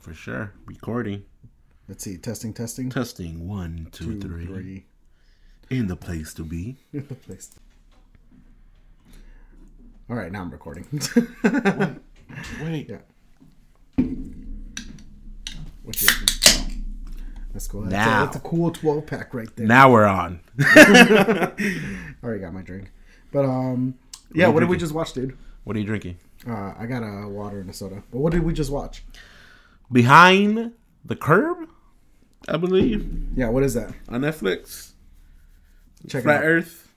for sure. Recording. Let's see. Testing, testing. Testing. One, two, Two, three. three. In the place to be. In the Place. All right, now I'm recording. Wait. yeah. What you reckon? That's cool. That's, Now. a, that's a cool 12 pack right there. Now we're on. Already got my drink. But um, yeah. you What did we just watch, dude? What are you drinking? Uh, I got a water and a soda. But what did we just watch? Behind the Curve, I believe, Yeah, what is that? on Netflix. Check Flat it out. Earth.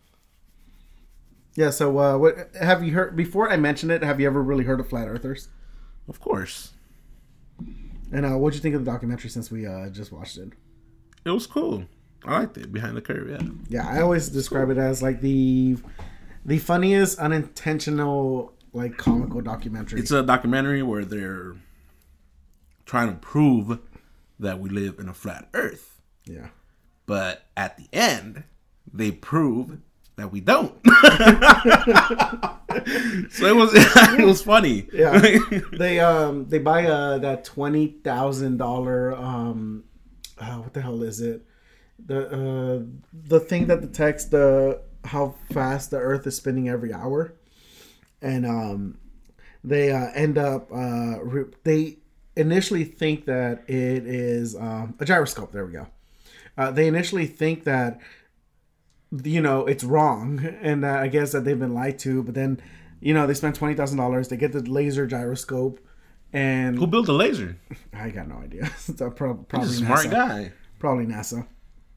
Yeah. So, uh, what have you heard? Before I mentioned it, have you ever really heard of flat earthers? Of course. And uh, what'd you think of the documentary since we uh, just watched it? It was cool. I liked it. Behind the Curve, yeah. Yeah, I always describe it as like the the funniest unintentional like comical documentary. It's a documentary where they're trying to prove that we live in a flat Earth. yeah. But at the end, they prove that we don't. so it was it was funny. Yeah. they um they buy uh that twenty thousand dollar um uh, what the hell is it the uh the thing that detects the how fast the Earth is spinning every hour, and um they uh, end up uh re- they initially think that it is um, a gyroscope. There we go. Uh, they initially think that you know it's wrong and that i guess that they've been lied to but then you know they spend $20000 they get the laser gyroscope and Who built the laser? i got no idea it's a pro- He's probably a smart NASA. guy. probably nasa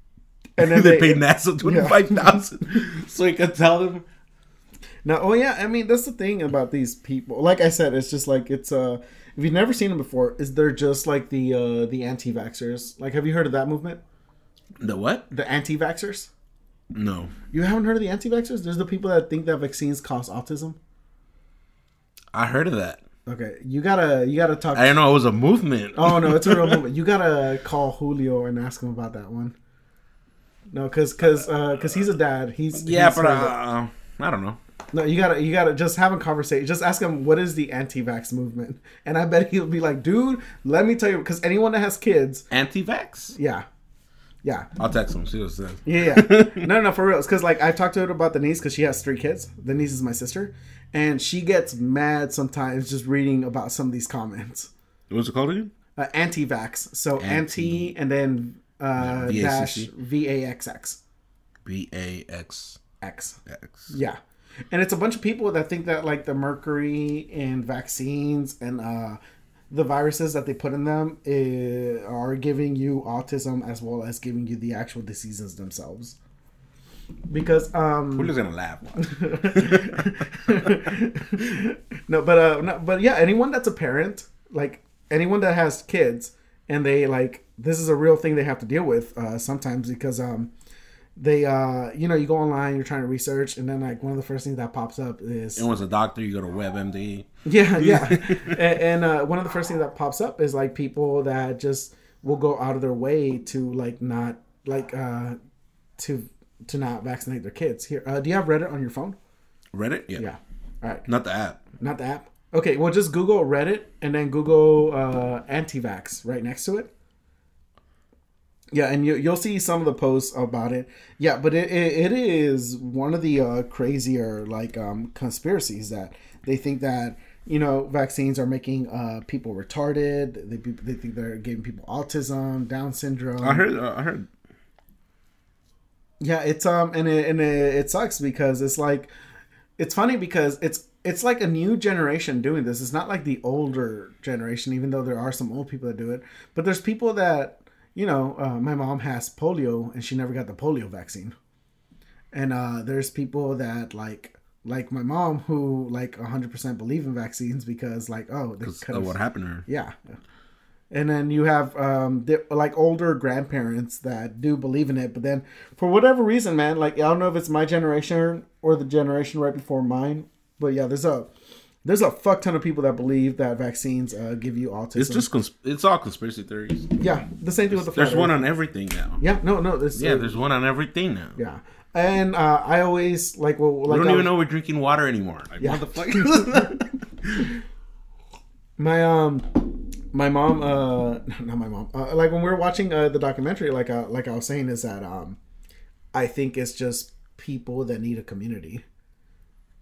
and then they they, paid NASA twenty five thousand so he could tell them. No oh yeah i mean that's the thing about these people like i said it's just like it's uh if you've never seen them before is they're just like the uh the anti-vaxxers like have you heard of that movement The what? the anti-vaxxers No, you haven't heard of the anti-vaxxers there's the people that think that vaccines cause autism I heard of that. okay you gotta you gotta talk I didn't know it was a movement. Oh no, it's a real movement. You gotta call Julio and ask him about that one. No, cause cause uh, cause he's a dad. He's yeah, he's but uh, I don't know. No, you gotta you gotta just have a conversation. Just ask him what is the anti-vax movement, and I bet he'll be like, dude, let me tell you, because anyone that has kids, Anti-vax. yeah, yeah, I'll text him. See what it says. yeah, yeah. no, no, for real. It's because like I've talked to her about the niece because she has three kids. The niece is my sister, and she gets mad sometimes just reading about some of these comments. What's it called again? Uh, anti-vax, so anti, Anti. and then uh, V A C dash? V A X X. B A X X. X. Yeah. And it's a bunch of people that think that like the mercury and vaccines and uh the viruses that they put in them eh, are giving you autism as well as giving you the actual diseases themselves. Because um Julio's gonna laugh. no, but uh, no, but yeah, anyone that's a parent, like anyone that has kids, and they like this is a real thing they have to deal with uh, sometimes because um, they uh, you know, you go online, you're trying to research, and then like one of the first things that pops up is And was a doctor, you go to WebMD. yeah, yeah, and, and uh, one of the first things that pops up is like people that just will go out of their way to like not like uh, to to not vaccinate their kids. Here, uh, do you have Reddit on your phone? Reddit? Yeah. Yeah. All right. Not the app. Not the app. Okay, well, just Google Reddit and then Google uh, anti-vax right next to it. Yeah, and you, you'll see some of the posts about it. Yeah, but it, it, it is one of the uh, crazier like um, conspiracies that they think that you know vaccines are making uh, people retarded. They they think they're giving people autism, Down syndrome. I heard. Uh, I heard. Yeah, it's um and it and it, it sucks because it's like it's funny because it's it's like a new generation doing this. It's not like the older generation, even though there are some old people that do it. But there's people that you know. Uh, my mom has polio and she never got the polio vaccine, and uh, there's people that like like my mom who like 100% believe in vaccines because like oh they of what happened to her. yeah. And then you have um the, like older grandparents that do believe in it, but then for whatever reason, man, like I don't know if it's my generation or the generation right before mine, but yeah, there's a there's a fuck ton of people that believe that vaccines uh, give you autism. It's just. Cons- it's all conspiracy theories. yeah, the same thing with the There's one on everything now. yeah, no, no, this Yeah, there's one on everything now. yeah, and uh, I always like well like we don't I even was- know we're drinking water anymore. Like, Yeah. what the fuck? my um my mom uh not my mom uh, like when we were watching uh, the documentary like uh, like i was saying is that um i think it's just people that need a community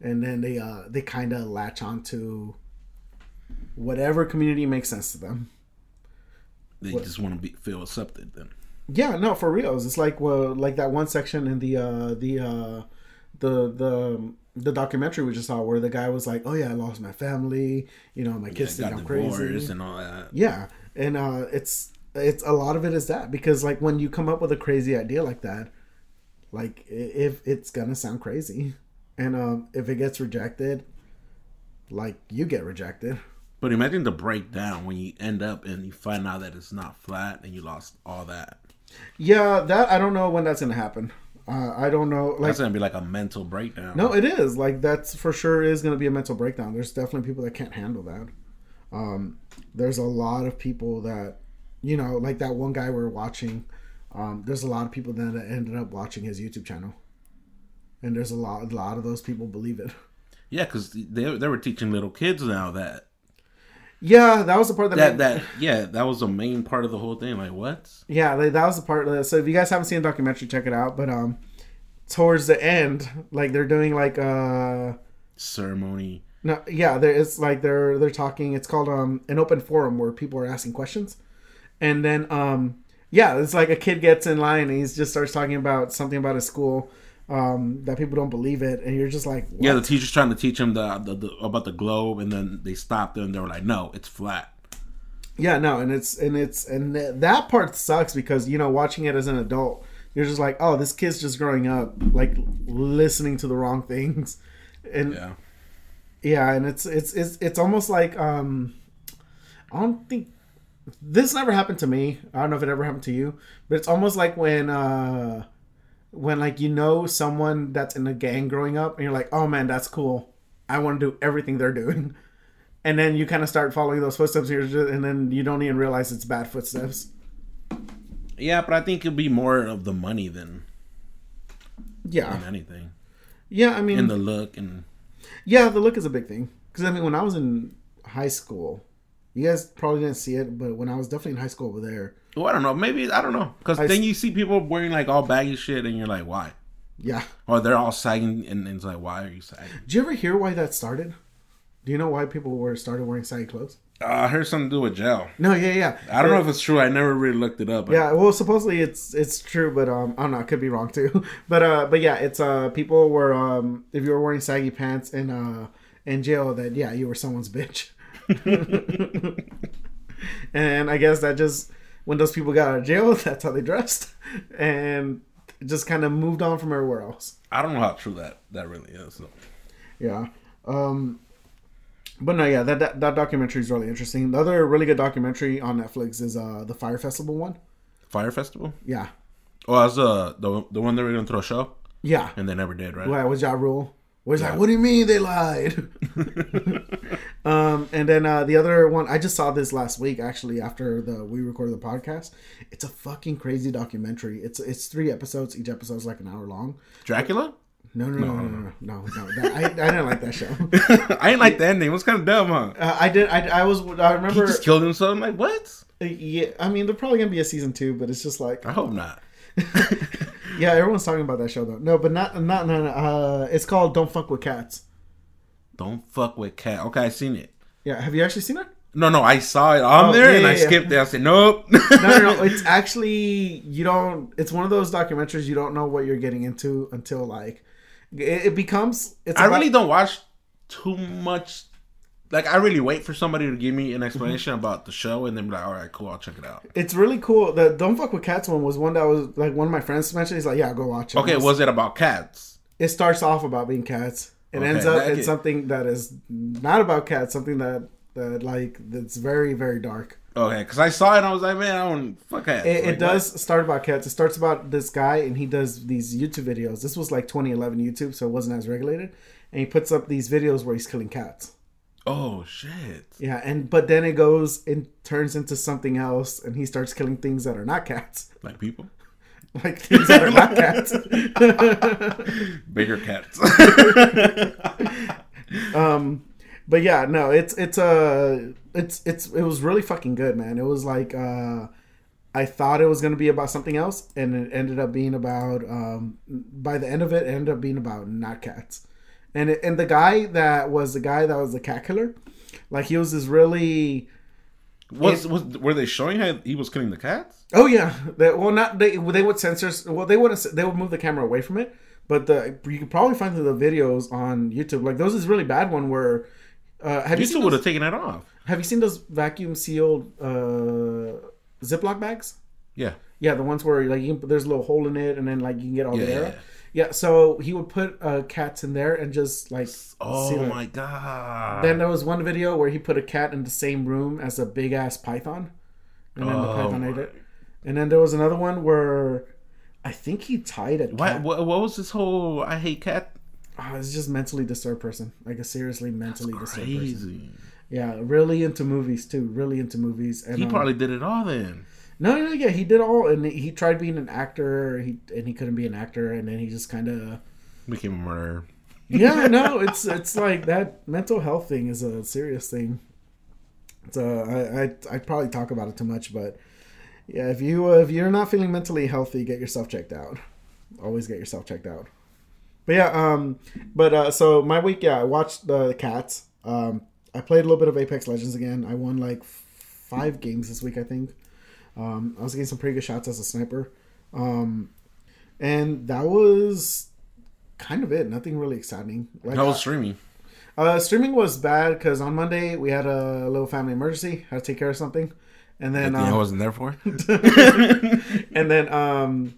and then they uh they kind of latch on to whatever community makes sense to them They just want to be feel accepted. Then yeah no for reals it's like well like that one section in the uh the uh the the the documentary we just saw where the guy was like oh yeah i lost my family you know my kids yeah, think i'm crazy and all that. Yeah, and uh, it's it's a lot of it is that because like when you come up with a crazy idea like that, like if it's gonna sound crazy, and um, if it gets rejected, like you get rejected. But imagine the breakdown when you end up and you find out that it's not flat and you lost all that. Yeah, that I don't know when that's gonna happen. Uh, I don't know. Like That's gonna be like a mental breakdown. no, it is like that's for sure is gonna be a mental breakdown. There's definitely people that can't handle that. Um, there's a lot of people that you know, like that one guy we are watching. Um, there's a lot of people that ended up watching his YouTube channel, and there's a lot, a lot of those people believe it. Yeah, because they they were teaching little kids now that Yeah, that was the part that, that that yeah that was the main part of the whole thing. Like what? yeah, like, that was the part. That, so if you guys haven't seen the documentary, check it out. But um, towards the end, like they're doing like a Ceremony. no, yeah, there it's like they're they're talking. It's called um an open forum where people are asking questions, and then um yeah, it's like a kid gets in line and he just starts talking about something about his school. Um, that people don't believe it, and you're just like, Yeah, the teacher's trying to teach them the, the, the about the globe, and then they stopped them. They were like, "No, it's flat." Yeah, no, and it's and it's and th- that part sucks because you know watching it as an adult, you're just like, oh, this kid's just growing up like listening to the wrong things, and yeah, Yeah, and it's it's it's it's almost like um, I don't think this never happened to me. I don't know if it ever happened to you, but it's almost like when uh when like you know someone that's in a gang growing up and you're like, oh man, that's cool. I want to do everything they're doing. And then you kind of start following those footsteps, just, and then you don't even realize it's bad footsteps. yeah, but I think it'd be more of the money than, Yeah, than anything, yeah. I mean, and the look, and yeah, the look is a big thing. Because I mean, when I was in high school, you guys probably didn't see it, but when I was definitely in high school over there, well, I don't know. Maybe I don't know because then you see people wearing like all baggy shit, and you're like, "Why?" yeah. Or they're all sagging, and, and it's like, "Why are you sagging?" Did you ever hear why that started? Do you know why people were started wearing saggy clothes? Uh, I heard something to do with gel. No, yeah, yeah. I don't know if it's true. I never really looked it up. Yeah, well, supposedly it's it's true, but um, I don't know. I could be wrong too. But uh, but yeah, it's uh, people were um, if you were wearing saggy pants in uh in jail, that yeah, you were someone's bitch. and I guess that just when those people got out of jail, that's how they dressed, and just kind of moved on from everywhere else. I don't know how true that that really is. So. Yeah. Um, but no, yeah, that, that that documentary is really interesting. The other really good documentary on Netflix is uh the Fyre Festival one. Fyre Festival. Yeah, Oh, that's uh, the the one they were gonna throw a show, yeah. and they never did, right? Well, was Ja Rule? Was Yeah. like, what do you mean they lied? um, and then uh, the other one, I just saw this last week actually after the we recorded the podcast. It's a fucking crazy documentary. It's it's three episodes. Each episode's like an hour long. Dracula. No, no, no, no, no, no, no. no, that, I, I didn't like that show. I didn't like the ending. It was kind of dumb, huh? Uh, I did. I, I was. I remember. He just killed himself. I'm like, what? Yeah, I mean, there's probably gonna be a season two, but it's just like, I hope not. yeah, everyone's talking about that show though. No, but not, not, no, no. Uh, it's called Don't Fuck with Cats. Don't fuck with cat. Okay, I seen it. Yeah, have you actually seen it? No, no, I saw it on Oh, there yeah, and I yeah, yeah. skipped it. I said, nope. No, no, no. It's actually you don't. It's one of those documentaries you don't know what you're getting into until like it, it becomes. It's I about- really don't watch too much. Like, I really wait for somebody to give me an explanation Mm-hmm. about the show and then be like, all right, cool, I'll check it out. It's really cool. The Don't Fuck with Cats one was one that was like one of my friends mentioned. He's like, yeah, go watch it. Okay, And was it about cats? it starts off about being cats. It Okay, ends up in get- something that is not about cats. Something that that like that's very very dark. Okay, because I saw it and I was like, man, I don't fuck cats. It, Like, it does start about cats. It starts about this guy, and he does these YouTube videos. This was like 2011 YouTube, so it wasn't as regulated. And he puts up these videos where he's killing cats. Oh shit! Yeah, and but then it goes and turns into something else, and he starts killing things that are not cats, Like people, like things that are not cats. bigger cats. um, but yeah, no, it's it's a it's it's it was really fucking good, man. It was like uh I thought it was gonna be about something else, and it ended up being about. Um, by the end of it, it ended up being about not cats, and it, and the guy that was the guy that was the cat killer, like he was this really. Was was were they showing how he was killing the cats? Oh yeah, they, well not they they would censor. Well, they would they would move the camera away from it, but the you could probably find the videos on YouTube. Like those is really bad one where. Uh, have you seen would have taken it off. Have you seen those vacuum sealed uh, Ziploc bags? Yeah. Yeah, the ones where like you there's a little hole in it, and then like you can get all Yeah, the air. yeah. Yeah, so he would put uh, cats in there and just like Oh it. my god. Then there was one video where he put a cat in the same room as a big ass python, and then the Oh python ate it. And then there was another one where I think he tied a Why, cat. what, what was this whole I hate cat? Oh, it's just mentally disturbed person, like a seriously mentally disturbed person. Crazy. Yeah, really into movies too. Really into movies. And He um, probably did it all then. No, no, yeah, he did all, and he tried being an actor, he and he couldn't be an actor, and then he just kind of, Became a murderer. yeah, no, it's it's like that mental health thing is a serious thing. So I I I'd probably talk about it too much, but yeah, if you uh, if you're not feeling mentally healthy, get yourself checked out. Always get yourself checked out. But yeah, um, but uh, so my week, yeah, I watched the Cats. Um, I played a little bit of Apex Legends again. I won like five games this week, I think. Um, I was getting some pretty good shots as a sniper. Um, and that was kind of it. Nothing really exciting. Like, How was streaming? uh, streaming was bad because on Monday we had a little family emergency. Had to take care of something, and then Anything I um, wasn't there for. and then um,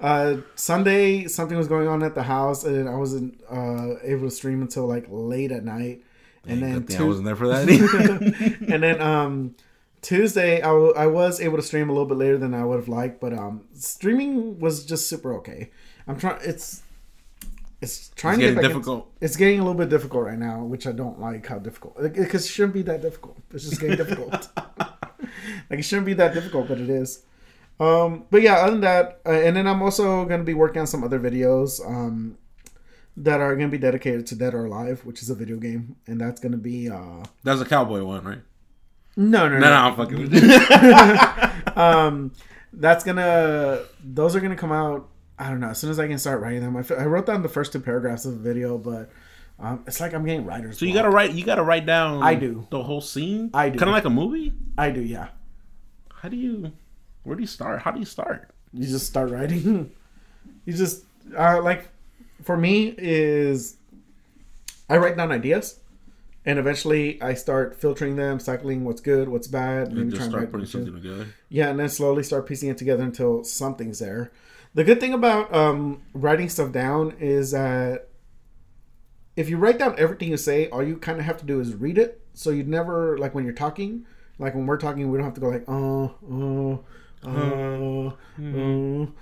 uh, Sunday something was going on at the house, and I wasn't uh, able to stream until like late at night. And then thing I wasn't there for that. and then um Tuesday I, w- I was able to stream a little bit later than I would have liked, but um streaming was just super okay. I'm trying it's it's trying It's to get getting back in- difficult. it's getting a little bit difficult right now, which I don't like how difficult because it shouldn't be that difficult. It's just getting difficult. like it shouldn't be that difficult, but it is. Um, but yeah, other than that, uh, and then I'm also going to be working on some other videos um, that are going to be dedicated to Dead or Alive, which is a video game, and that's going to be uh, That's a cowboy one, right? No, no, No, no, I'm fucking with you. um, that's gonna those are gonna come out. I don't know as soon as I can start writing them. I, f- I wrote down the first two paragraphs of the video, but um, it's like I'm getting writers. So you gotta write. You gotta write down. I do. the whole scene. I do. Kind of like a movie. I do, yeah. How do you? Where do you start? How do you start? You just start writing. you just uh, like for me is I write down ideas. And eventually, I start filtering them, cycling what's good, what's bad, You maybe just trying to start putting some something together. Yeah, and then slowly start piecing it together until something's there. The good thing about um, writing stuff down is that if you write down everything you say, all you kind of have to do is read it. So you never like when you're talking, like when we're talking, we don't have to go like oh oh oh oh.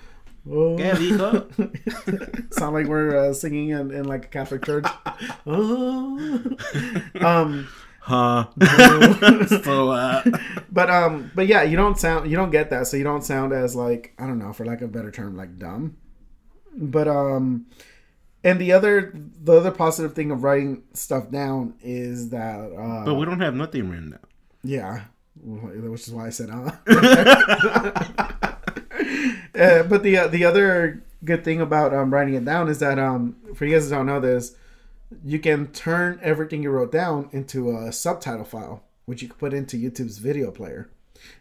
Oh. Yeah, dijo. Sound like we're uh, singing in, in like a Catholic church. oh. um, Huh. so uh, but um but yeah you don't sound you don't get that so you don't sound as like i don't know for lack of a better term like dumb but um and the other the other positive thing of writing stuff down is that uh but we don't have nothing written down. yeah which is why i said uh, uh but the uh, the other good thing about um writing it down is that um for you guys that don't know this you can turn everything you wrote down into a subtitle file, which you can put into YouTube's video player.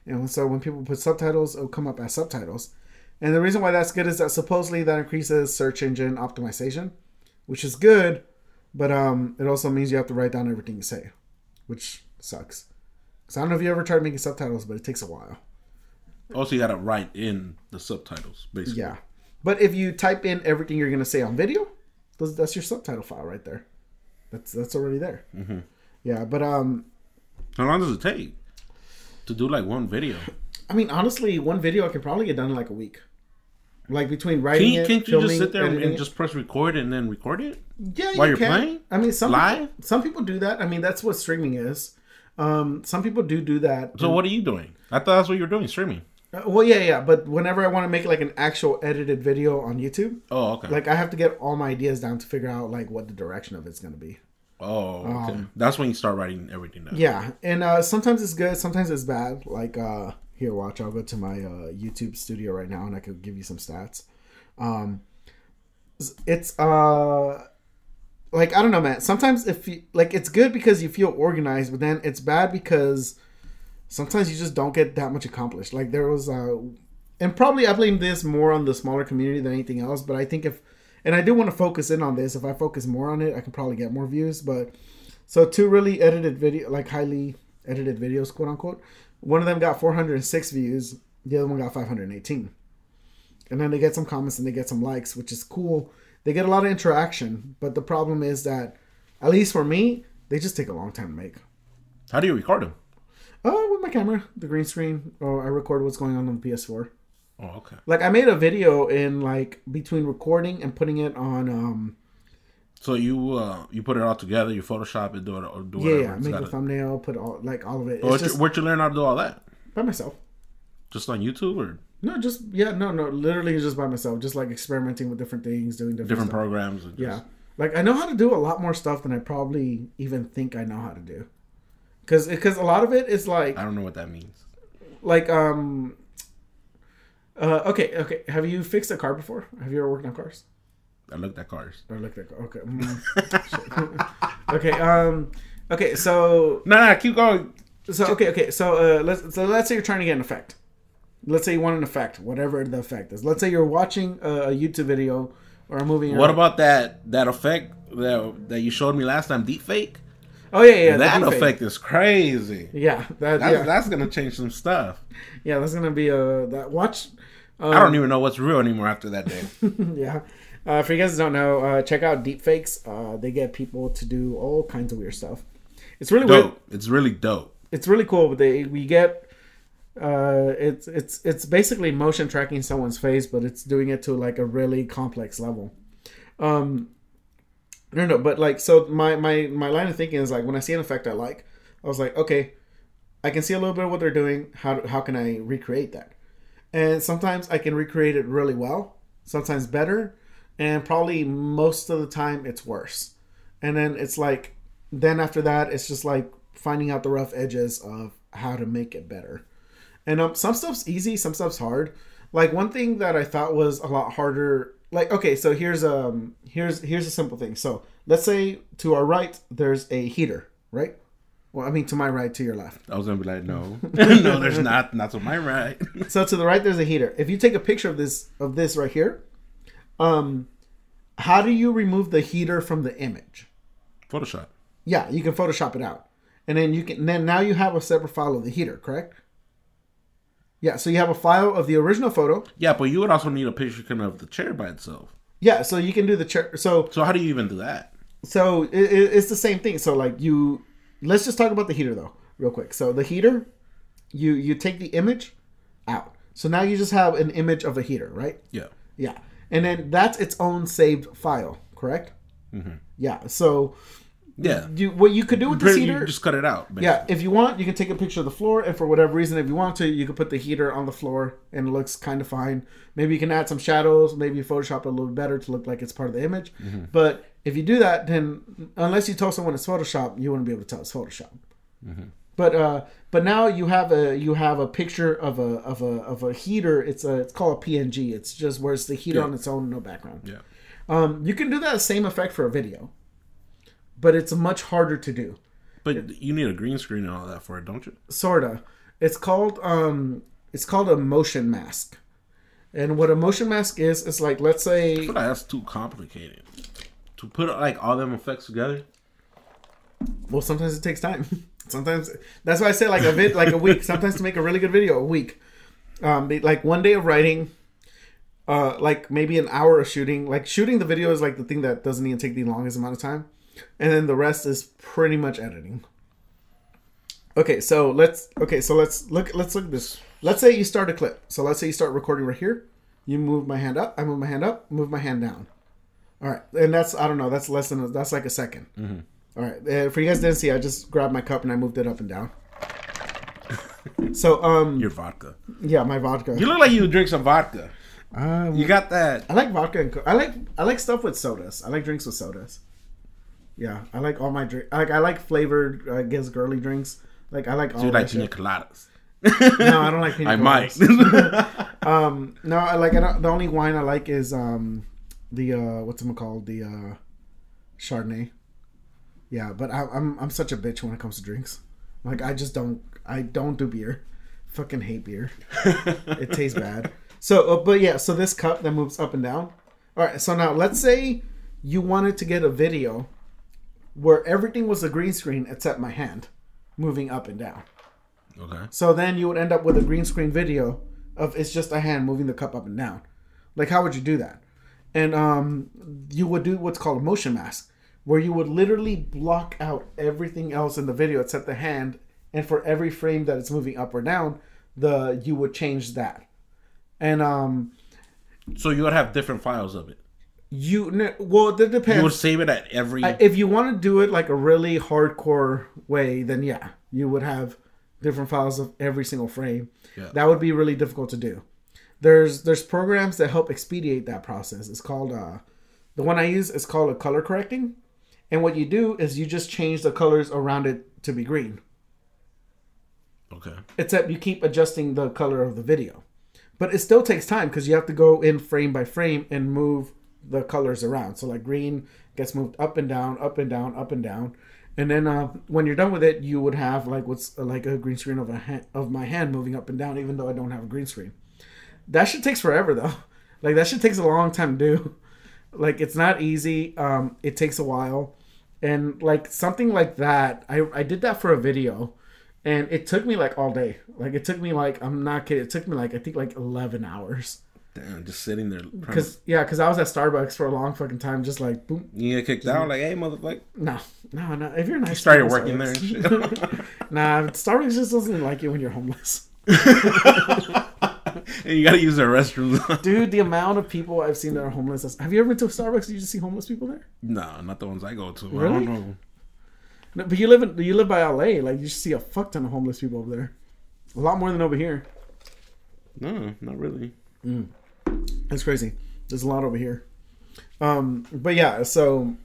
And so when people put subtitles, it'll come up as subtitles. And the reason why that's good is that supposedly that increases search engine optimization, which is good, but um, it also means you have to write down everything you say, which sucks. Because I don't know if you ever tried making subtitles, but it takes a while. Also, you gotta write in the subtitles, basically. Yeah. But if you type in everything you're going to say on video, that's your subtitle file right there. That's that's already there. Mm-hmm. Yeah, but um, How long does it take to do like one video? I mean, honestly, one video I could probably get done in like a week. Like between Can writing you, can't you filming, just sit there and just press record and then record it? yeah, while you you're can. playing? I mean, some Live? People, some people do that. I mean, that's what streaming is. Um, some people do do that. So what are you doing? I thought that's what you were doing, streaming. Uh, well, yeah, yeah. But whenever I want to make like an actual edited video on YouTube, Oh, okay. like I have to get all my ideas down to figure out like what the direction of it's gonna be. Oh, okay. That's when you start writing everything down. Yeah, and uh, sometimes it's good, sometimes it's bad. Like uh, here, watch. I'll go to my uh, YouTube studio right now, and I could give you some stats. Um, it's uh, like I don't know, man. Sometimes if you like, it's good because you feel organized, but then it's bad because sometimes you just don't get that much accomplished. Like there was uh, and probably I blame this more on the smaller community than anything else. But I think if and I do want to focus in on this. If I focus more on it, I can probably get more views. But so two really edited video, like highly edited videos, quote unquote. One of them got 406 views. The other one got 518. And then they get some comments and they get some likes, which is cool. They get a lot of interaction, but the problem is that, at least for me, they just take a long time to make. How do you record them? Oh, with my camera, the green screen, Oh, I record what's going on on the PS4. Oh, okay. Like I made a video in like between recording and putting it on. um So you uh you put it all together, you Photoshop it, do it, or do Yeah, whatever. yeah, make gotta- thumbnail, put all like all of it. Where'd, just you, where'd you learn how to do all that? by myself. Just on YouTube or No, just yeah, no, no, literally just by myself, just like experimenting with different things, doing different, different programs? and just- Yeah, like I know how to do a lot more stuff than I probably even think I know how to do. Cause, because a lot of it is like, I don't know what that means. like um, uh, okay, okay. Have you fixed a car before? Have you ever worked on cars? I looked at cars. Or looked at okay, mm. okay, um, okay. So Nah, nah, keep going. So okay, okay. So uh, let's so let's say you're trying to get an effect. Let's say you want an effect, whatever the effect is. Let's say you're watching a, a YouTube video or a movie. What about that that effect that that you showed me last time, deep fake? Oh yeah, yeah. that effect is crazy. Yeah, that That's, yeah, that's gonna change some stuff. yeah. That's gonna be a that watch. Um, I don't even know what's real anymore after that day. yeah. Uh, for you guys that don't know, uh, check out deepfakes. Uh, they get people to do all kinds of weird stuff. It's really weird. dope. It's really dope. It's really cool. But they we get. Uh, it's it's it's basically motion tracking someone's face, but it's doing it to like a really complex level. Um, no, no, but like so, my my my line of thinking is like when I see an effect I like, I was like, okay, I can see a little bit of what they're doing. How how can I recreate that? And sometimes I can recreate it really well, sometimes better, and probably most of the time it's worse. And then it's like, then after that, it's just like finding out the rough edges of how to make it better. And um, some stuff's easy, some stuff's hard. Like one thing that I thought was a lot harder. Like okay, so here's um here's here's a simple thing. So let's say to our right there's a heater, right? Well, I mean to my right, to your left. I was gonna be like, no, no, there's not. Not to my right. So to the right there's a heater. If you take a picture of this of this right here, um, how do you remove the heater from the image? Photoshop. Yeah, you can Photoshop it out, and then you can. Then now you have a separate file of the heater, correct? Yeah, so you have a file of the original photo. Yeah, but you would also need a picture kind of the chair by itself. Yeah, so you can do the chair. So So how do you even do that? so it, it- it's the same thing. So like you, let's just talk about the heater though, real quick. So the heater, you you take the image out. So now you just have an image of a heater, right? Yeah. Yeah, and then that's its own saved file, correct? Mm-hmm. Yeah. So Yeah. you what you could do with the heater? just cut it out. basically. Yeah, if you want, you can take a picture of the floor, and for whatever reason, if you want to, you can put the heater on the floor, and it looks kind of fine. Maybe you can add some shadows, maybe Photoshop it a little better to look like it's part of the image. But if you do that, then unless you tell someone it's Photoshop, you wouldn't be able to tell it's Photoshop. But uh, but now you have a you have a picture of a of a of a heater. It's a it's called a PNG. It's just where it's the heater Yeah. on its own, no background. Yeah. Um, you can do that same effect for a video, but it's much harder to do. But you need a green screen and all that for it, don't you? sorta it's called um it's called a motion mask and what a motion mask is is like let's say like that's too complicated. To put like all them effects together. well sometimes it takes time sometimes that's why i say like a vid like a week sometimes to make a really good video a week um like one day of writing uh like maybe an hour of shooting like shooting the video is like the thing that doesn't even take the longest amount of time and then the rest is pretty much editing okay so let's okay so let's look let's look at this let's say you start a clip so let's say you start recording right here you move my hand up i move my hand up move my hand down all right and that's i don't know that's less than a, that's like a 2nd All right uh, for you guys didn't see i just grabbed my cup and i moved it up and down so um Your vodka. yeah my vodka You look like you drink some vodka. um, You got that. I like vodka and co- I like I like stuff with sodas. I like drinks with sodas. Yeah, I like all my drink. Like I like flavored, I guess, girly drinks. Like I like all. So you like pina shit. coladas? No, I don't like pina I might. um, no, I like. I don't, the only wine I like is um, the uh, what's it called? The uh, Chardonnay. Yeah, but I, I'm I'm such a bitch when it comes to drinks. Like I just don't I don't do beer. Fucking hate beer. it tastes bad. So, uh, but yeah, so this cup that moves up and down. All right, so now let's say you wanted to get a video where everything was a green screen except my hand moving up and down. okay. So then you would end up with a green screen video of it's just a hand moving the cup up and down. Like how would you do that? And um you would do what's called a motion mask where you would literally block out everything else in the video except the hand and for every frame that it's moving up or down, the you would change that. And um So you would have different files of it. You well that depends. You would save it at every. If you want to do it like a really hardcore way, then yeah, you would have different files of every single frame. Yeah. That would be really difficult to do. There's there's programs that help expedite that process. It's called uh the one I use is called a color correcting. And what you do is you just change the colors around it to be green. okay. Except you keep adjusting the color of the video. But it still takes time because you have to go in frame by frame and move the colors around. So like green gets moved up and down, up and down, up and down. And then uh, when you're done with it, you would have like what's like a green screen of a ha- of my hand moving up and down, even though I don't have a green screen. That shit takes forever though. Like that shit takes a long time to do. Like it's not easy. Um, it takes a while, and like something like that, I I did that for a video, and it took me like all day. Like it took me like I'm not kidding. It took me like I think like 11 hours. Damn, just sitting there. trying to- yeah, cause I was at Starbucks for a long fucking time, just like boom. You get kicked out, like, hey, motherfucker. No, no, no. If you're nice, You started working there and Starbucks- shit. nah, Starbucks just doesn't like you when you're homeless. and you gotta use their restrooms. Dude, the amount of people I've seen that are homeless. Have you ever been to a Starbucks? Did you just see homeless people there? no, not the ones I go to. I Really? don't know. No, but you live in you live by LA. Like you just see a fuck ton of homeless people over there. A lot more than over here. No, not really. Mm. It's crazy. There's a lot over here. Um, but yeah, so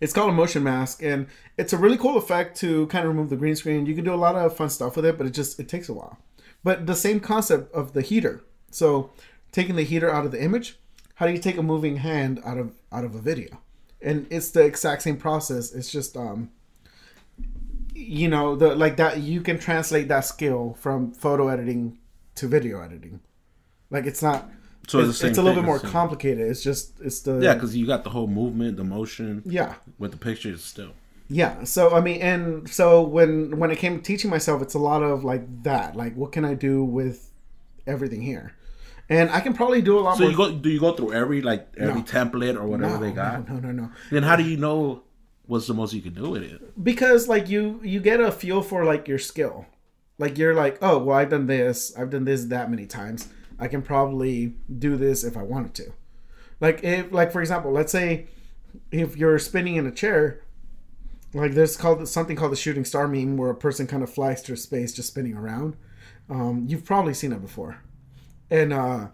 it's called a motion mask, and it's a really cool effect to kind of remove the green screen. You can do a lot of fun stuff with it, but it just it takes a while. But the same concept of the heater. So taking the heater out of the image, how do you take a moving hand out of out of a video? And it's the exact same process. It's just um you know, the like that you can translate that skill from photo editing to video editing. Like it's not So it's, it's, it's a little bit more same- complicated. It's just it's the Yeah, because you got the whole movement, the motion yeah with the pictures still. yeah. So I mean, and so when when it came to teaching myself, it's a lot of like that. Like, what can I do with everything here? And I can probably do a lot So more. you go, do you go through every like every No. template or whatever no, they got? no, no, no, no. Then how do you know what's the most you can do with it? Because like you you get a feel for like your skill. Like you're like, oh well, I've done this, I've done this that many times. I can probably do this if I wanted to. Like if like for example, let's say if you're spinning in a chair, like there's called something called the shooting star meme where a person kind of flies through space just spinning around. Um, you've probably seen it before. And uh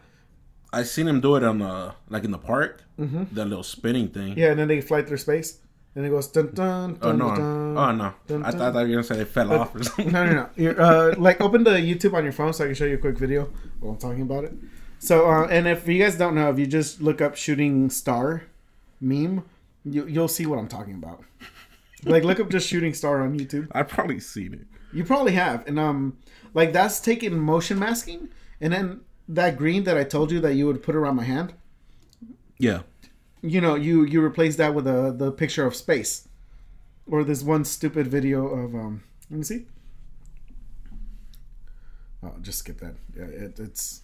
I seen him do it on the like in the park, that little spinning thing. yeah, and then they fly through space and it goes dun dun dun. Oh no! dun. Oh no! dun, I dun. thought that you were gonna say they fell off or something. No, no, no. You're, uh, like, open the YouTube on your phone so I can show you a quick video while I'm talking about it. So, uh, and if you guys don't know, if you just look up shooting star meme, you, you'll see what I'm talking about. Like, look up just shooting star on YouTube. I've probably seen it. You probably have. And, um, like, that's taking motion masking. And then that green that I told you that you would put around my hand, Yeah. You know, you, you replace that with a, the picture of space. Or this one stupid video of, um, let me see. Oh, just skip that. Yeah, it, it's.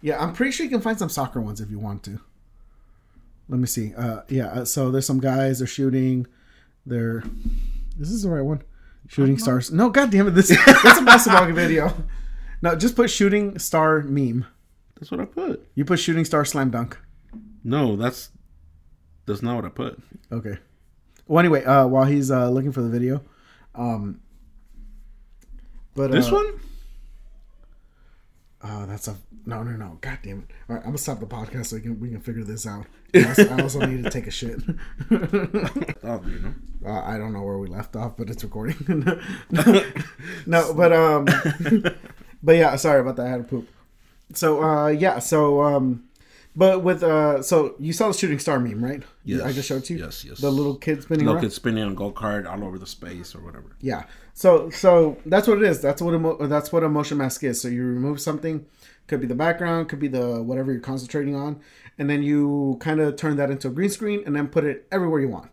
Yeah, I'm pretty sure you can find some soccer ones if you want to. Let me see. Uh, yeah, uh, so there's some guys. They're shooting. They're. This is the right one. Shooting stars. No, god damn it! This that's a basketball video. No, just put shooting star meme. That's what I put. You put shooting star slam dunk. No, that's that's not what I put. Okay. Well, anyway, uh, while he's uh, looking for the video, um, but This uh, one? Uh, that's a no, no, no. God damn it! All right, I'm gonna stop the podcast so we can we can figure this out. I also, I also need to take a shit. Oh, you know. Uh, I don't know where we left off, but it's recording. no, no, but um, but yeah, sorry about that. I had to poop. So uh, yeah, so um, but with uh, so you saw the shooting star meme, right? Yes. I just showed you. Yes, yes. The little kid spinning The Little around. kid spinning on go kart all over the space or whatever. Yeah. So so that's what it is. That's what emo- that's what a motion mask is. So you remove something, could be the background, could be the whatever you're concentrating on, and then you kind of turn that into a green screen and then put it everywhere you want.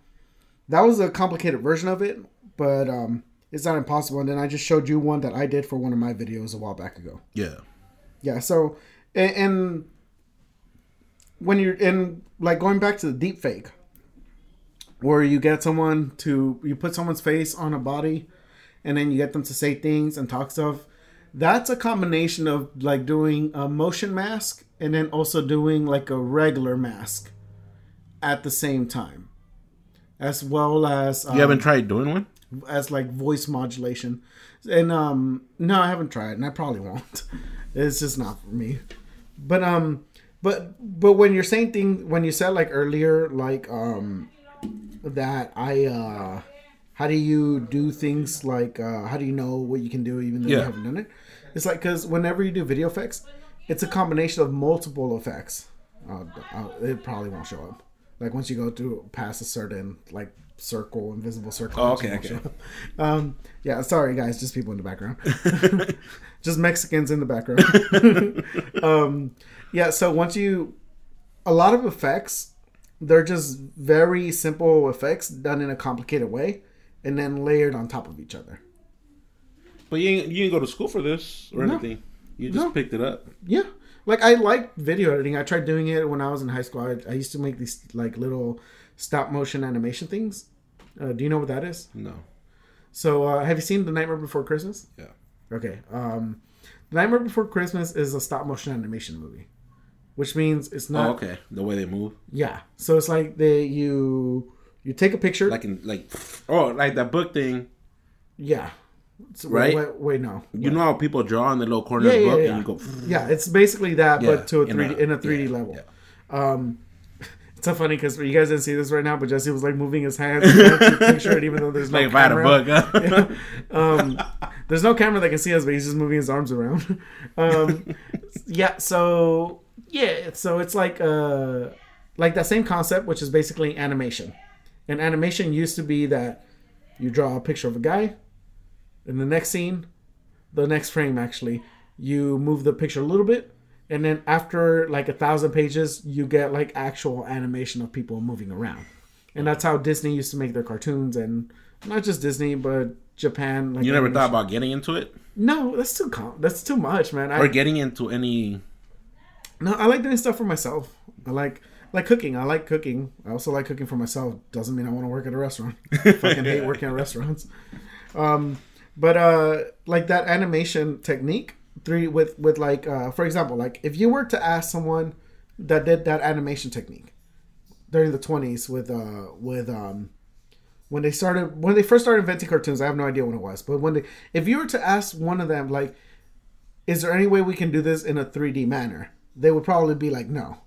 That was a complicated version of it, but um, it's not impossible. And then I just showed you one that I did for one of my videos a while back ago. Yeah. Yeah. So and, and when you're in like going back to the deep fake, where you get someone to you put someone's face on a body, and then you get them to say things and talk stuff. That's a combination of like doing a motion mask and then also doing like a regular mask at the same time, as well as um, You haven't tried doing one? as like voice modulation. And um no, I haven't tried and I probably won't. It's just not for me. But um but but when you're saying things when you said like earlier like um that I uh how do you do things like uh how do you know what you can do even though you haven't done it? It's like cuz whenever you do video effects, it's a combination of multiple effects. Uh, uh, it probably won't show up. Like once you go through past a certain like circle, invisible circle. Oh, okay, okay. Um, yeah, sorry guys, just people in the background, just Mexicans in the background. um, yeah, so once you, a lot of effects, they're just very simple effects done in a complicated way, and then layered on top of each other. But you ain't, you didn't go to school for this or No. anything. You just No. picked it up. Yeah. Like I like video editing. I tried doing it when I was in high school. I, I used to make these like little stop motion animation things. Uh, do you know what that is? No. So uh, have you seen The Nightmare Before Christmas? Yeah. Okay. Um, The Nightmare Before Christmas is a stop motion animation movie, which means it's not. Oh, okay. The way they move, Yeah. So it's like they you you take a picture. like in like, oh, like that book thing. yeah. So, Right? Wait, wait, no. You know how people draw in the little corner Yeah, of the book, yeah. and you go. Yeah, it's basically that, Yeah, but to a three in a three D yeah, level. yeah. Um, it's so funny because you guys didn't see this right now, but Jesse was like moving his hands to picture, and even though there's no Like if I had a camera, book. Huh? um, there's no camera that can see us, but he's just moving his arms around. Um, yeah, so yeah, so it's like uh, like that same concept, which is basically animation. And animation used to be that you draw a picture of a guy, in the next scene, the next frame actually, you move the picture a little bit, and then after like a thousand pages, you get like actual animation of people moving around. And that's how Disney used to make their cartoons, and not just Disney, but Japan. Like you never animation. thought about getting into it No, that's too com- that's too much, man. I, or getting into any. No, I like doing stuff for myself. I like like cooking. I like cooking. I also like cooking for myself. Doesn't mean I want to work at a restaurant. I fucking hate working at restaurants. Um, but uh, like that animation technique, three with with like uh, for example, like if you were to ask someone that did that animation technique during the twenties with uh with um when they started when they first started inventing cartoons, I have no idea when it was, but when they if you were to ask one of them like is there any way we can do this in a 3D manner? They would probably be like, no.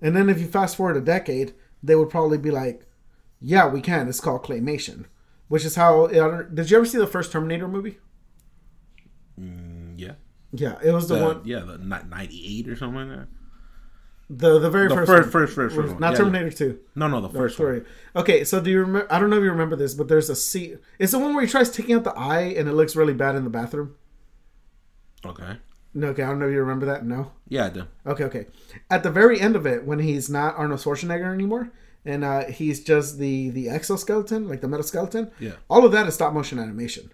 And then if you fast forward a decade, they would probably be like, yeah, we can. It's called claymation, which is how. Did you ever see the first Terminator movie? Mm, yeah. Yeah, it was the, The, one, yeah, the 98 or something like that. the the very The first, first, one. first, first, first one. not Yeah, Terminator Two. No, no, the first one. Okay, so do you remember? I don't know if you remember this, but there's a scene. It's the one where he tries taking out the eye, and it looks really bad in the bathroom. Okay. No, okay, I don't know if you remember that. No. Yeah, I do. Okay, okay. At the very end of it, when he's not Arnold Schwarzenegger anymore, and uh, he's just the the exoskeleton, like the metal skeleton. Yeah. All of that is stop motion animation.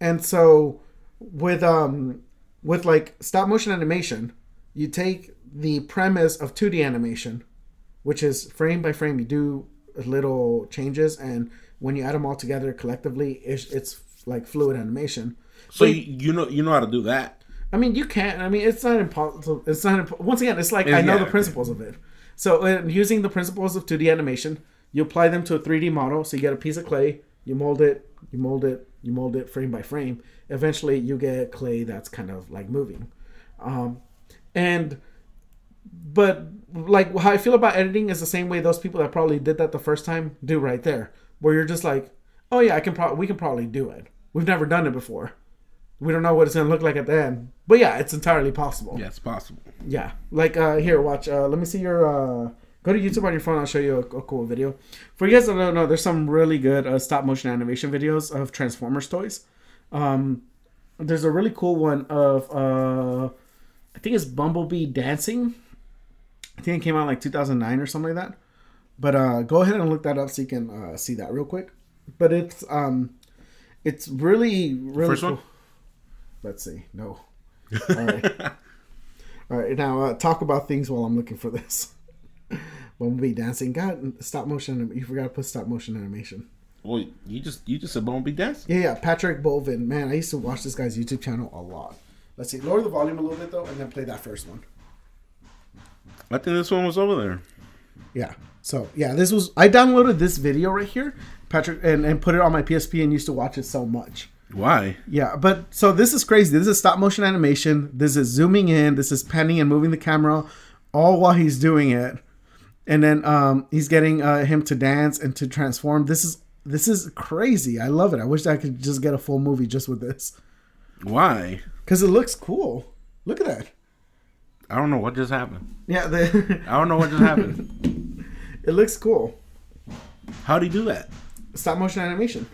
And so, with um, with like stop motion animation, you take the premise of two D animation, which is frame by frame. You do little changes, and when you add them all together collectively, it's, it's like fluid animation. So you, you know you know how to do that. I mean, you can't. I mean, it's not impossible. It's not. Imp- Once again, it's like Yeah, I know the okay. principles of it. So, uh, using the principles of 2D animation, you apply them to a 3D model. So you get a piece of clay, you mold it, you mold it, you mold it frame by frame, eventually you get clay that's kind of like moving. Um, and but like how I feel about editing is the same way those people that probably did that the first time do right there, where you're just like, oh yeah, I can probably we can probably do it. We've never done it before. We don't know what it's gonna look like at the end, but yeah, it's entirely possible. Yeah, it's possible. Yeah, like uh, here, watch. Uh, let me see your. Uh, go to YouTube on your phone. I'll show you a, a cool video. For you guys that don't know, there's some really good uh, stop motion animation videos of Transformers toys. Um, there's a really cool one of uh, I think it's Bumblebee dancing. I think it came out like 2009 or something like that. But uh, go ahead and look that up so you can uh, see that real quick. But it's um, it's really really First cool. one? Let's see. No. All right. All right. Now uh, talk about things while I'm looking for this. Bumblebee dancing. God, stop motion. You forgot to put stop motion animation. Well, you just you just said Bumblebee dancing. Yeah, yeah. Patrick Boivin. Man, I used to watch this guy's YouTube channel a lot. Let's see. Lower the volume a little bit though, and then play that first one. I think this one was over there. Yeah. So yeah, this was I downloaded this video right here, Patrick, and, and put it on my PSP and used to watch it so much. Why? Yeah, but so this is crazy. This is stop motion animation. This is zooming in. This is panning and moving the camera, all while he's doing it, and then um, he's getting uh, him to dance and to transform. This is this is crazy. I love it. I wish I could just get a full movie just with this Why? because it looks cool. Look at that. I don't know what just happened. Yeah, the, I don't know what just happened. it looks cool. How'd he do that? Stop motion animation.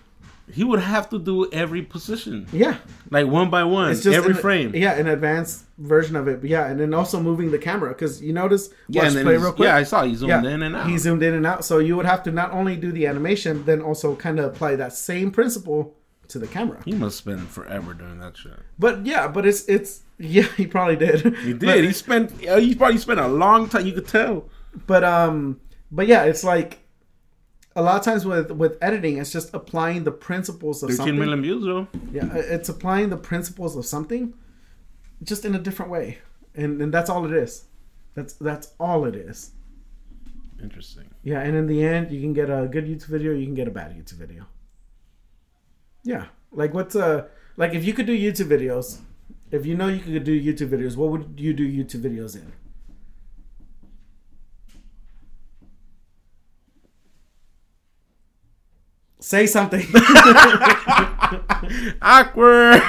He would have to do every position, Yeah, like one by one, it's just every an- frame. Yeah, an advanced version of it. But yeah, and then also moving the camera because you notice. Yeah, watch play real quick. yeah, I saw he zoomed in and out. He zoomed in and out. So you would have to not only do the animation, then also kind of apply that same principle to the camera. He must spend forever doing that shit. But yeah, but it's it's yeah, he probably did. He did. But, he spent. uh, He probably spent a long time. You could tell. but um, but yeah, it's like a lot of times with with editing, it's just applying the principles of Thirteen something. million views though. Yeah, it's applying the principles of something, just in a different way, and and that's all it is. That's that's all it is. Interesting. Yeah, and in the end, you can get a good YouTube video, you can get a bad YouTube video. Yeah, like what's uh like if you could do YouTube videos, if you know you could do YouTube videos, what would you do YouTube videos in? Say something. Awkward.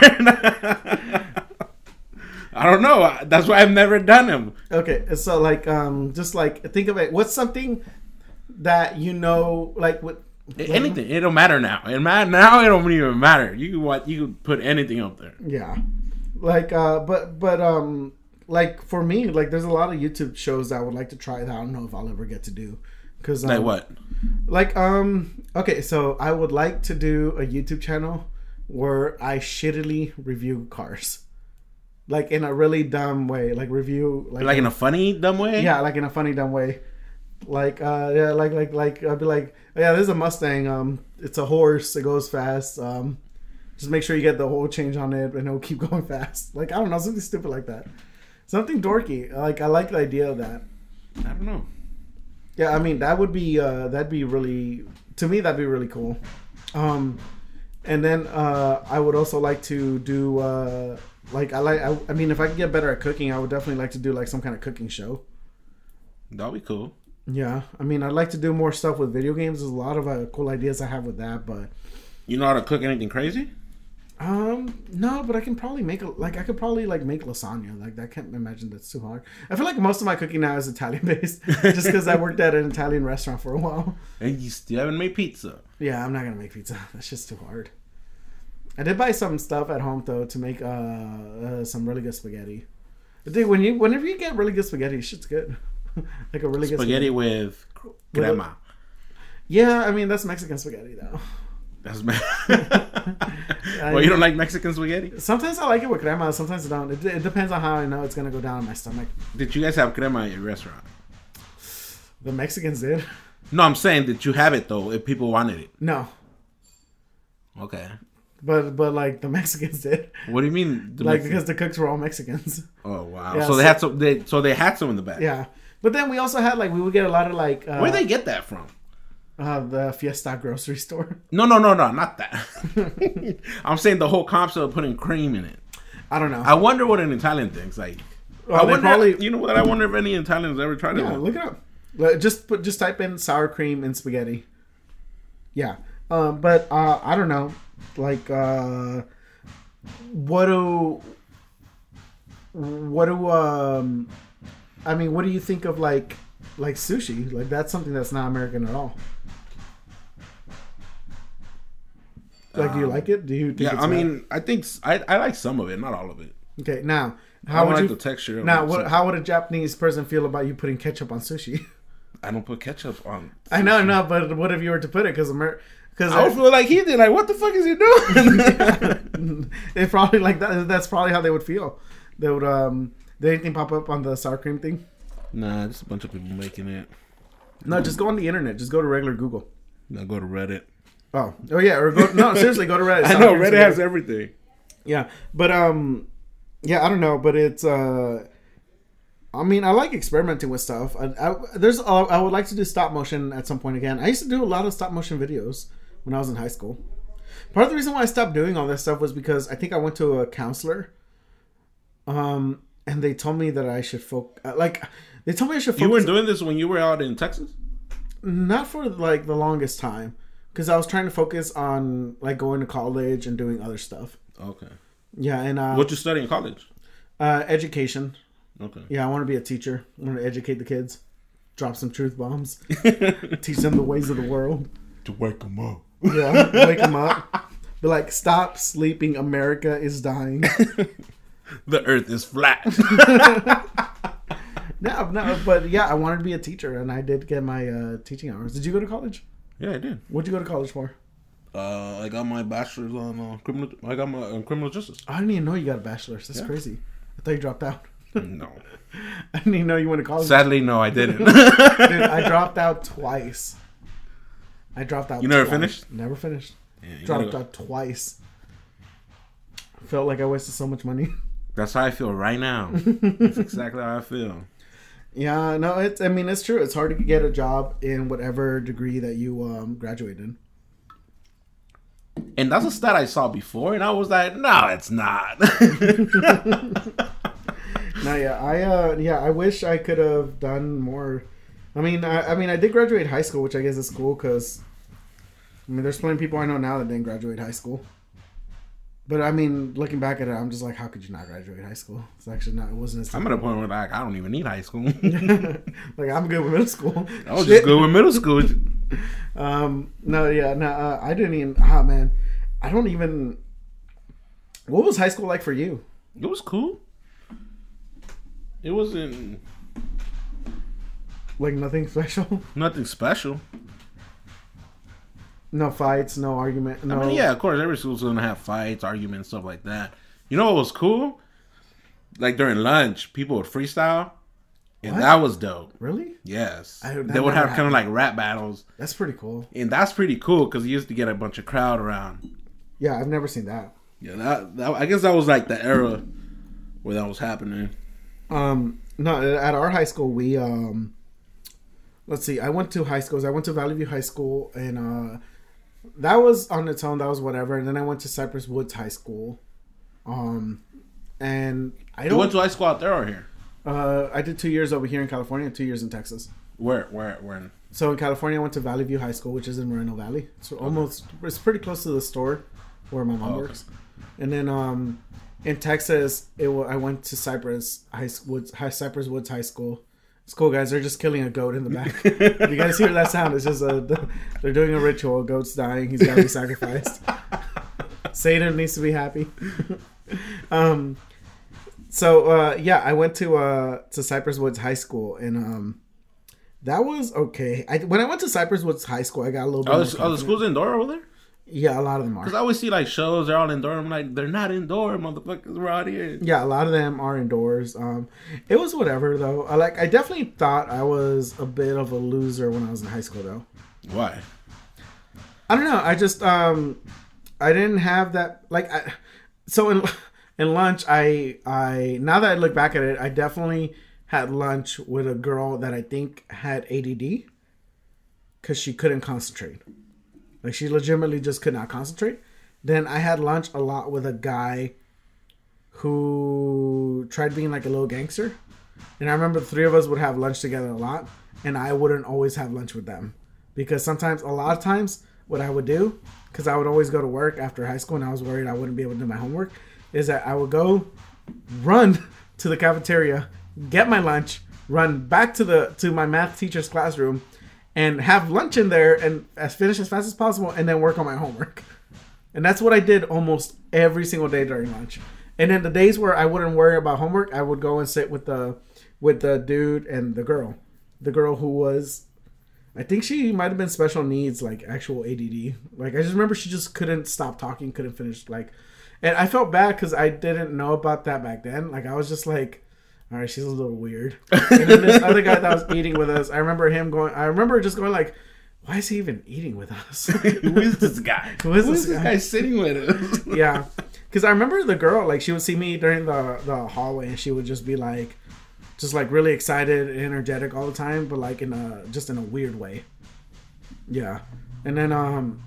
I don't know. That's why I've never done them. okay, so like um just like think of it. What's something that you know like what Anything. It don't matter now. It matter now. It don't even matter. You can what you can put anything up there. Yeah. Like uh but but um like for me like there's a lot of YouTube shows that I would like to try that I don't know if I'll ever get to do cuz um, Like what? Like um okay, so I would like to do a YouTube channel where I shittily review cars. Like in a really dumb way, like review like, Like in a funny dumb way? yeah, like in a funny dumb way. Like uh yeah, like like like I'd be like, oh, yeah, this is a Mustang. Um, it's a horse. It goes fast. Um, just make sure you get the oil change on it, and it'll keep going fast. Like I don't know, something stupid like that. Something dorky. Like I like the idea of that. I don't know. Yeah, I mean that would be uh that'd be really to me that'd be really cool. Um, and then uh I would also like to do uh like I like I, I mean if I could get better at cooking, I would definitely like to do like some kind of cooking show. That'd be cool. Yeah, I mean, I'd like to do more stuff with video games. There's a lot of uh, cool ideas I have with that, but You know how to cook anything crazy? Um, no, but I can probably make a like I could probably like make lasagna. Like I can't imagine that's too hard. I feel like most of my cooking now is Italian based, just because I worked at an Italian restaurant for a while. And you still haven't made pizza. Yeah, I'm not gonna make pizza. That's just too hard. I did buy some stuff at home though to make uh, uh some really good spaghetti. Dude, when you whenever you get really good spaghetti, shit's good. like a really good Spaghetti with With crema. Yeah, I mean that's Mexican spaghetti though. That's bad. well, you don't like Mexican spaghetti? Sometimes I like it with crema. Sometimes I don't. It, it depends on how I know it's gonna go down in my stomach. Did you guys have crema at your restaurant? The Mexicans did. No, I'm saying that you have it though. If people wanted it, No, okay. but but like the Mexicans did. What do you mean? like because the cooks were all Mexicans. oh wow. Yeah, so they had some. They, so they had some in the back. yeah, but then we also had like we would get a lot of like uh, Where did they get that from? Uh, the Fiesta grocery store. No, no, no, no, not that. I'm saying the whole concept of putting cream in it. I don't know. I wonder what an Italian thinks. Like, Well, I wonder. probably- you know what? I wonder if any Italians ever tried yeah, it. look it up. Just put just type in sour cream and spaghetti. Yeah. Um, but uh, I don't know. Like, uh, what do what do um, I mean, what do you think of like like sushi? Like that's something that's not American at all. Like, do you Um, like it? Do you? Think Yeah, I mean, I think I, I like some of it, not all of it. okay. Now, how would like you? the texture. Now, what, how would a Japanese person feel about you putting ketchup on sushi? I don't put ketchup on. I know, no, but what if you were to put it? Because Amer, because I would feel like he did. Like, what the fuck is he doing? it's probably like that. That's probably how they would feel. They would. Um, did anything pop up on the sour cream thing? nah, just a bunch of people making it. No, just go on the internet. Just go to regular Google. Now go to Reddit. Oh, oh yeah, or go. No, seriously, go to Reddit. I know Reddit has everything. Yeah, but um, yeah, I don't know, but it's uh, I mean, I like experimenting with stuff. I, I there's uh, I would like to do stop motion at some point again. I used to do a lot of stop motion videos when I was in high school. Part of the reason why I stopped doing all this stuff was because I think I went to a counselor, um, and they told me that I should focus. Like, they told me I should focus. You weren't doing this when you were out in Texas. not for like the longest time, because I was trying to focus on like going to college and doing other stuff. Okay. Yeah, and uh, What you study in college? uh, education. Okay. Yeah, I want to be a teacher. I want to educate the kids, drop some truth bombs, teach them the ways of the world. to wake them up. Yeah, wake them up. Be like, stop sleeping. America is dying. The Earth is flat. no, no, but yeah, I wanted to be a teacher, and I did get my uh, teaching hours. Did you go to college? Yeah, I did. What'd you go to college for? Uh, I got my bachelor's on uh, criminal. I got my uh, criminal justice. I didn't even know you got a bachelor's. That's Yeah. crazy. I thought you dropped out. No. I didn't even know you went to college. Sadly, no, I didn't. Dude, I dropped out twice. I dropped out. You never twice. finished? Never finished. Yeah, Dropped out twice. Felt like I wasted so much money. That's how I feel right now. That's exactly how I feel. Yeah, no, it's. I mean, it's true. It's hard to get a job in whatever degree that you um, graduated. And that's a stat I saw before, and I was like, no, it's not. No, yeah, I uh, yeah, I wish I could have done more. I mean, I, I mean, I did graduate high school, which I guess is cool because, I mean, there's plenty of people I know now that didn't graduate high school. But I mean, looking back at it, I'm just like, how could you not graduate high school? It's actually not. It wasn't as. I'm at a point where like I don't even need high school. like I'm good with middle school. I was Shit. just good with middle school. Um, no, yeah, no, uh, I didn't even. Ah, man, I don't even. What was high school like for you? It was cool. It wasn't Like nothing special. nothing special. No fights, no argument. No. I mean, yeah, of course, every school's gonna have fights, arguments, stuff like that. You know what was cool? Like during lunch, people would freestyle, and What? that was dope. Really? Yes, I- they would have kind of like rap battles, That's pretty cool. and that's pretty cool because you used to get a bunch of crowd around. Yeah, I've never seen that. Yeah, that, that I guess that was like the era where that was happening. Um, no, at our high school, we um, let's see. I went to high schools. I went to Valley View High School, and uh, that was on its own. That was whatever. And then I went to Cypress Woods High School. Um, and I don't. went to high school out there or here? uh, I did two years over here in California, two years in Texas. Where, where, where? So in California, I went to Valley View High School, which is in Moreno Valley. So almost, it's pretty close to the store where my mom Oh, okay. works. And then um, in Texas, it I went to Cypress High Woods, High Cypress Woods High School. It's cool, guys. They're just killing a goat in the back. you guys hear that sound? It's just a they're doing a ritual. A goat's dying. He's got to be sacrificed. Satan needs to be happy. um, so uh, yeah, I went to uh to Cypress Woods High School, and um, that was okay. I when I went to Cypress Woods High School, I got a little bit. More the, are the confident. schools indoor over there? Yeah, a lot of them are. Because. I always see like shows, they're all indoor. I'm like, they're not indoor, motherfuckers. We're out here. Yeah, a lot of them are indoors. Um, it was whatever though. I like. I definitely thought I was a bit of a loser when I was in high school though. Why? I don't know. I just um, I didn't have that like. I, so in in lunch, I I now that I look back at it, I definitely had lunch with a girl that I think had ADD. because she couldn't concentrate. Like she legitimately just could not concentrate. Then I had lunch a lot with a guy who tried being like a little gangster. And I remember the three of us would have lunch together a lot, and I wouldn't always have lunch with them because sometimes, a lot of times, what I would do, because I would always go to work after high school and I was worried I wouldn't be able to do my homework, is that I would go run to the cafeteria, get my lunch, run back to the to my math teacher's classroom, and have lunch in there and as finish as fast as possible, and then work on my homework. And that's what I did almost every single day during lunch. And then the days where I wouldn't worry about homework, I would go and sit with the with the dude and the girl. The girl who was I think she might have been special needs, like actual ADD. Like I just remember she just couldn't stop talking, couldn't finish like and I felt bad because I didn't know about that back then. Like I was just like, all right, she's a little weird. And then this other guy that was eating with us, I remember him going. I remember just going like, why is he even eating with us? Who is this guy? Who is Who this is this guy? guy sitting with us? yeah, because I remember the girl like she would see me during the the hallway and she would just be like, just like really excited and energetic all the time, but like in a just in a weird way. Yeah, and then um,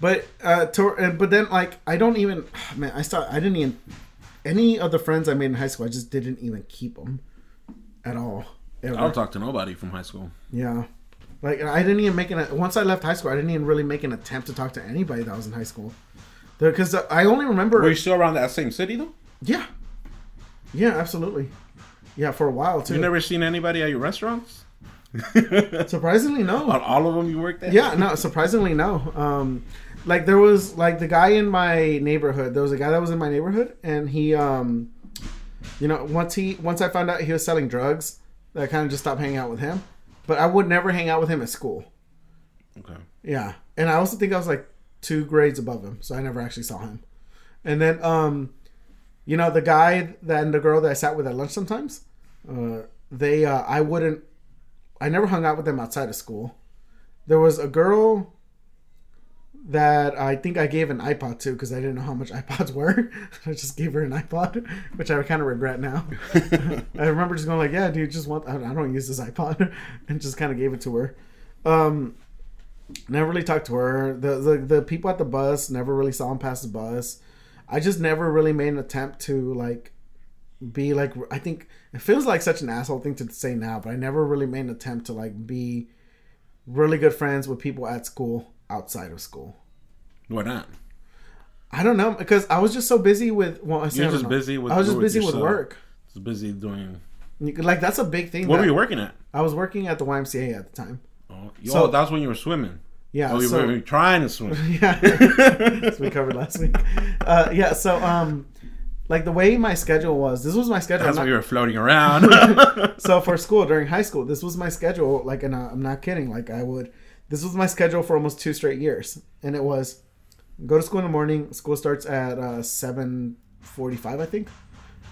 but uh, to, but then like I don't even man I start I didn't even any of the friends I made in high school I just didn't even keep them at all. ever. I don't talk to nobody from high school. Yeah. Like I didn't even make an once I left high school, I didn't even really make an attempt to talk to anybody that was in high school, because I only remember. Were you still around that same city though? yeah, yeah, absolutely, yeah, for a while too. You never seen anybody at your restaurants? Surprisingly, no. On all of them you worked at? Yeah, no, surprisingly, no. Um, like there was like the guy in my neighborhood. There was a guy that was in my neighborhood, and he, um, you know, once he once I found out he was selling drugs, I kind of just stopped hanging out with him. But I would never hang out with him at school. Okay. Yeah, and I also think I was like two grades above him, so I never actually saw him. And then, um, you know, the guy that and the girl that I sat with at lunch sometimes, uh, they, uh, I wouldn't, I never hung out with them outside of school. There was a girl that I think I gave an iPod to because I didn't know how much iPods were. I just gave her an iPod, which I kind of regret now. I remember just going like, "Yeah, dude, just want I don't use this iPod," and just kind of gave it to her. Um, never really talked to her. The, the the people at the bus never really saw him pass the bus. I just never really made an attempt to like be like. I think it feels like such an asshole thing to say now, but I never really made an attempt to like be really good friends with people at school outside of school. Why not? I don't know because I was just so busy with. Well, I You're I just busy with- I was just busy with work. Just busy doing. Like that's a big thing. What were you working at? I was working at the YMCA at the time. Oh, So- oh, that's when you were swimming. Yeah, Oh, you so- were trying to swim. yeah, as we covered last week. Uh, yeah, so um, like the way my schedule was, this was my schedule. That's I'm why not- you were floating around. so for school during high school, this was my schedule. Like, and uh, I'm not kidding. Like, I would. This was my schedule for almost two straight years, and it was go to school in the morning. School starts at uh, seven forty-five, I think,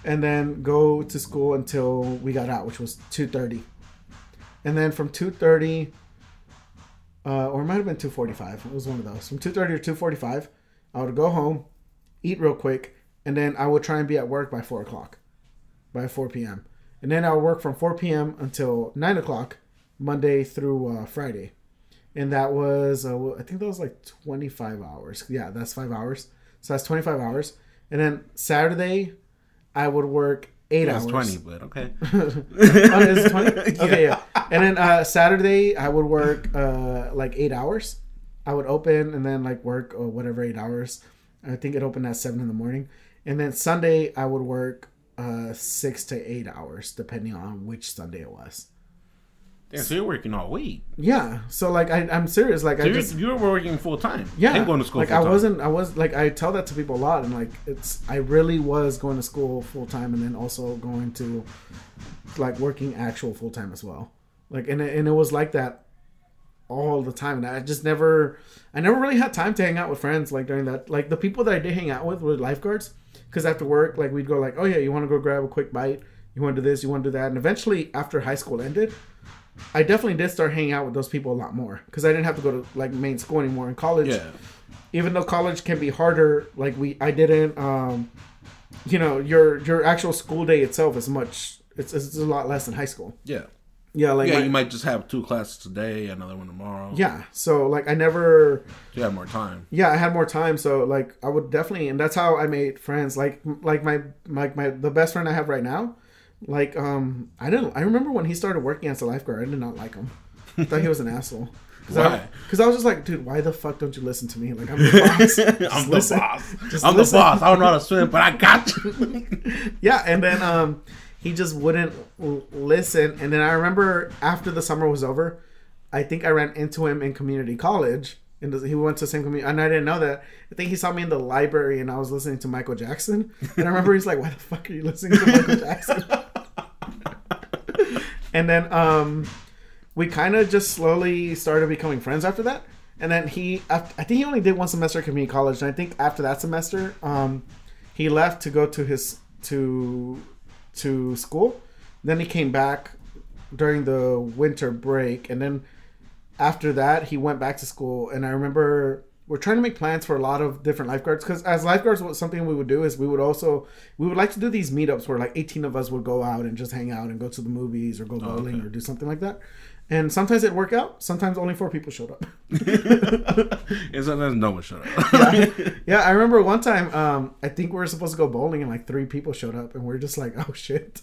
and then go to school until we got out, which was two thirty, and then from two thirty. Uh, or it might have been 245 it was one of those from 2.30 or 2.45 i would go home eat real quick and then i would try and be at work by 4 o'clock by 4 p.m. And then I would work from 4 p.m. until 9 o'clock, Monday through uh, Friday. And that was, uh, I think that was like 25 hours. Yeah, that's five hours. So that's 25 hours. And then Saturday, I would work eight That's hours. twenty, but okay. oh, is it 20? Okay, yeah. And then uh, Saturday, I would work uh, like eight hours. I would open and then like work uh, whatever eight hours. I think it opened at seven in the morning. And then Sunday, I would work uh, six to eight hours, depending on which Sunday it was. Damn, so you're working all week. Yeah. So like, I, I'm serious. Like, So I just you're working full time. yeah, and going to school. Like full I wasn't. I was like I tell that to people a lot, and like it's. I really was going to school full time, and then also going to like working actual full time as well. Like and it, and it was like that all the time, and I just never. I never really had time to hang out with friends like during that. Like the people that I did hang out with were lifeguards, because after work, like we'd go like, oh yeah, you want to go grab a quick bite. You want to do this, you want to do that, and eventually, after high school ended, I definitely did start hanging out with those people a lot more because I didn't have to go to like main school anymore. In college, Yeah. even though college can be harder, like we, I didn't, um, you know, your your actual school day itself is much, it's, it's a lot less than high school. Yeah. Yeah, like yeah, my- you might just have two classes today, another one tomorrow. yeah. So like I never you have more time. yeah i had more time so like i would definitely and that's how i made friends like like my like my the best friend i have right now like um i didn't i remember when he started working as a lifeguard i did not like him i thought he was an asshole Why? because I, was just like dude why the fuck don't you listen to me like i'm the boss I'm the boss. Just I'm listen. the boss. I don't know how to swim, but I got you. yeah and then um he just wouldn't l- listen and then i remember after the summer was over i think i ran into him in community college and he went to the same community and i didn't know that i think he saw me in the library and i was listening to michael jackson and i remember he's like why the fuck are you listening to michael jackson and then um we kind of just slowly started becoming friends after that. And then he i think he only did one semester at community college. And i think after that semester um he left to go to his to to school. Then he came back during the winter break. And then after that he went back to school. And i remember we're trying to make plans for a lot of different lifeguards because as lifeguards what something we would do is we would also we would like to do these meetups where like 18 of us would go out and just hang out and go to the movies or go oh, bowling okay. or do something like that and sometimes it'd work out sometimes only four people showed up and sometimes no one shut up. yeah, I remember one time. Um, I think we were supposed to go bowling, and like three people showed up, and we are just like, "Oh shit!"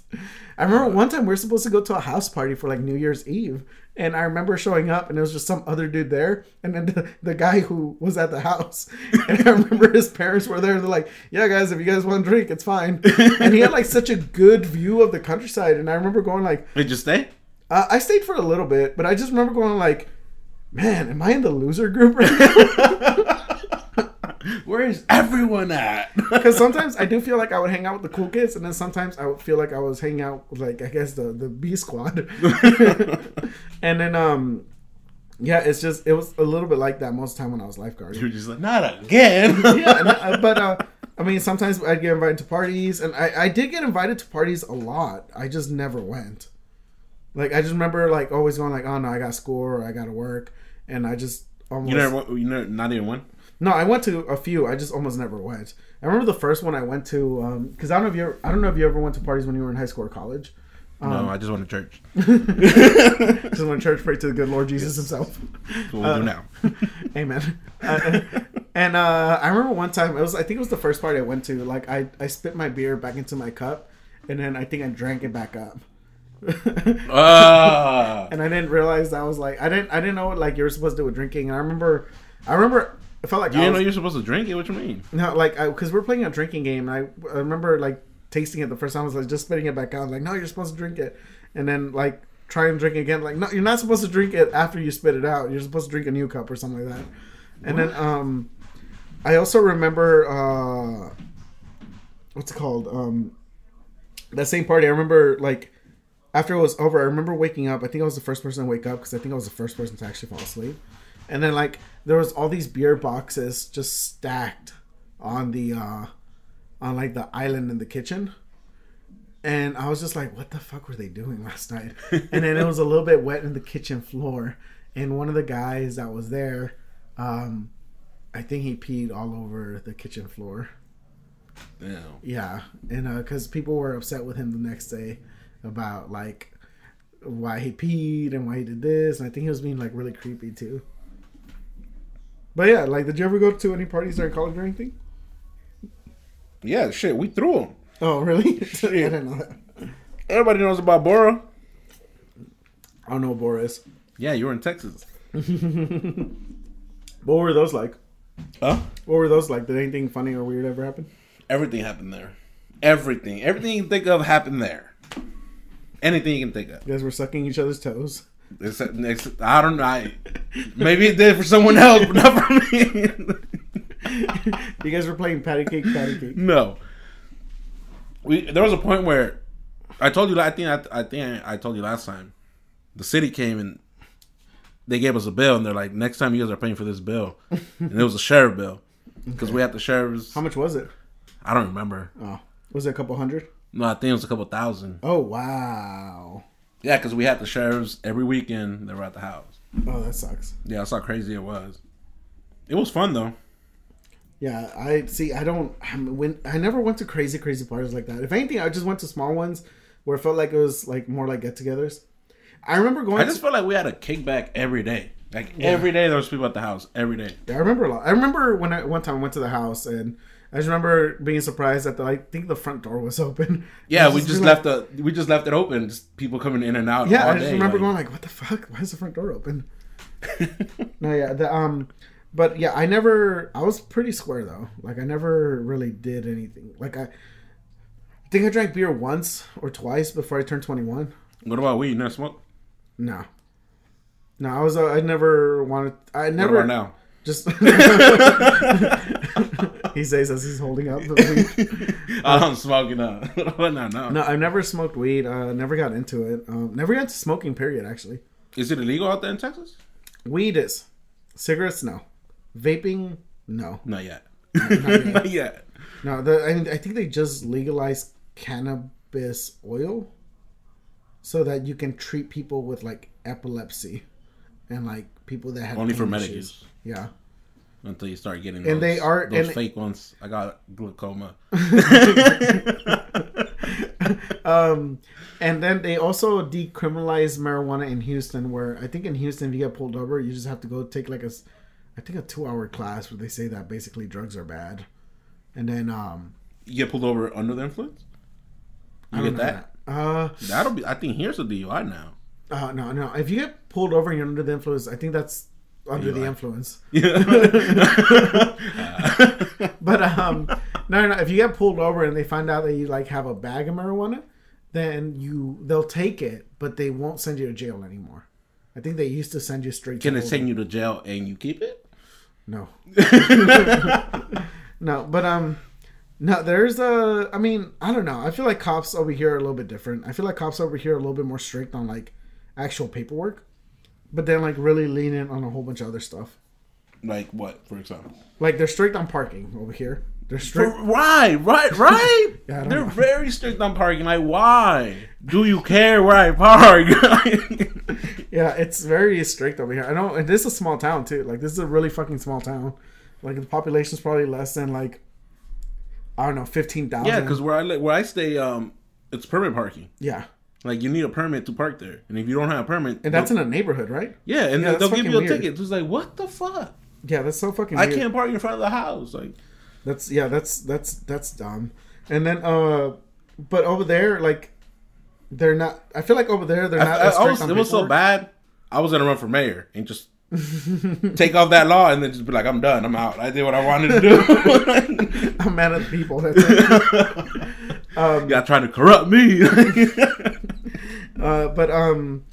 I remember one time we were supposed to go to a house party for like New Year's Eve, and I remember showing up, and it was just some other dude there, and then the, the guy who was at the house, and I remember his parents were there. They're like, "Yeah, guys, if you guys want to drink, it's fine." And he had like such a good view of the countryside, and I remember going like, Did you stay? Uh, I stayed for a little bit, but I just remember going like, "Man, am I in the loser group right now?" Where is everyone at? Because sometimes I do feel like I would hang out with the cool kids, and then sometimes I would feel like I was hanging out with like I guess the the B squad. and then um, yeah, it's just it was a little bit like that most of the time when I was lifeguarding. You're just like, not again. yeah, but uh, I mean sometimes I'd get invited to parties, and I I did get invited to parties a lot. I just never went. Like I just remember like always going like, oh no, I got school or I got to work, and I just almost you never, went- you never, not even one. no, I went to a few. I just almost never went. I remember the first one I went to because I don't know if you ever, I don't know if you ever went to parties when you were in high school or college. no, I just went to church. Just went to church, pray to the good Lord Jesus Himself. That's what we do now. Amen. Uh, and uh, I remember one time it was I think it was the first party I went to. Like I I spit my beer back into my cup, and then I think I drank it back up. Ah. and I didn't realize that was like I didn't I didn't know what like you were supposed to do with drinking. And I remember I remember it felt like you I didn't was, know you're supposed to drink it? What you mean? No, like because we're playing a drinking game, and I, I remember like tasting it the first time. I was like just spitting it back out. Like, no, you're supposed to drink it, and then like try and drink again. Like, no, you're not supposed to drink it after you spit it out. You're supposed to drink a new cup or something like that. And then um, I also remember uh, what's it called? Um, that same party. I remember like after it was over. I remember waking up. I think I was the first person to wake up because I think I was the first person to actually fall asleep. And then like there was all these beer boxes just stacked on the uh on like the island in the kitchen. And I was just like, what the fuck were they doing last night? and then it was a little bit wet in the kitchen floor. And one of the guys that was there, um, I think he peed all over the kitchen floor. Damn. Yeah, and because people were upset with him the next day about like why he peed and why he did this, and I think he was being like really creepy too. But yeah, like, did you ever go to any parties during college or anything? Yeah, shit, we threw them. Oh, really? I didn't know that. Everybody knows about Bora. I don't know Boris. Yeah, you were in Texas. What were those like? Huh? What were those like? Did anything funny or weird ever happen? Everything happened there. Everything. Everything you can think of happened there. Anything you can think of. You guys were sucking each other's toes. Except, next, I don't know. I, maybe it did for someone else, but not for me. You guys were playing patty cake, patty cake. no. We there was a point where I told you. I think I, I think I, I told you last time. The city came and they gave us a bill, and they're like, "Next time you guys are paying for this bill," and it was a sheriff bill because we had the sheriff's. How much was it? I don't remember. Oh, was it a couple hundred? No, I think it was a couple thousand. Oh wow. Yeah, because we had the sheriffs every weekend. They were at the house. Oh, that sucks. Yeah, that's how crazy it was. It was fun though. Yeah, I see. I don't. I mean, when I never went to crazy, crazy parties like that. If anything, I just went to small ones where it felt like it was like more like get-togethers. I remember going. I just felt like we had a kickback every day. Like every day there was people at the house. Every day. Yeah, I remember a lot. I remember when I one time I went to the house and I just remember being surprised that the I think the front door was open. Yeah, we just left the we just left it open. Just people coming in and out. Yeah, all I just day, remember like- going like, "What the fuck? Why is the front door open?" no, yeah, the um, but yeah, I never. I was pretty square though. Like I never really did anything. Like I, I think I drank beer once or twice before I turned twenty one. What about weed? You never smoke? No, no, I was. Uh, I never wanted. I What never about now? just. he says as he's holding up the weed. I'm smoking up. no, no, No, I've never smoked weed. Uh, never got into it. Um, never got into smoking. Period. Actually, Is it illegal out there in Texas? weed is. Cigarettes, no. Vaping, no. Not yet. yet. Not yet. No, the, I, I think they just legalized cannabis oil so that you can treat people with like epilepsy and like people that have Only for pain medic issues. Yeah. Until you start getting And those, they are- those fake ones. I got glaucoma. Um, and then they also decriminalized marijuana in Houston, where I think in Houston, if you get pulled over, you just have to go take like a, I think a two hour class where they say that basically drugs are bad, and then um, You get pulled over under the influence. I You get know that? Uh, That'll be. I think here's a DUI now. uh, no, no. If you get pulled over and you're under the influence, I think that's under the DUI. influence. Yeah. But um, no, no. If you get pulled over and they find out that you like have a bag of marijuana, then you they'll take it, but they won't send you to jail anymore. I think they used to send you straight. Can to it send you to jail and you keep it? No. no, but um no, there's a I mean, I don't know. I feel like cops over here are a little bit different. I feel like cops over here are a little bit more strict on like actual paperwork, but then like really lenient on a whole bunch of other stuff. Like what, for example? Like they're strict on parking over here. They're strict. right, right, right. Yeah, They're know. very strict on parking. Like, why? Do you care where I park? Yeah, it's very strict over here. I know, and this is a small town too. Like this is a really fucking small town. Like the population's probably less than like I don't know, fifteen thousand. yeah, because where I li- where I stay, um, it's permit parking. yeah, Like you need a permit to park there, and if you don't have a permit, and that's in a neighborhood, right? yeah, and Yeah, they'll give you a weird. ticket. It's like what the fuck? Yeah, that's so fucking. I weird. can't park in front of the house. Like, That's yeah, that's that's that's dumb. And then uh but over there like they're not I feel like over there they're not I- I was, it was so bad. I was gonna run for mayor and just take off that law and then just be like, I'm done. I'm out. I did what I wanted to do. I'm mad at the people. That's it. you got trying to corrupt me. Uh but um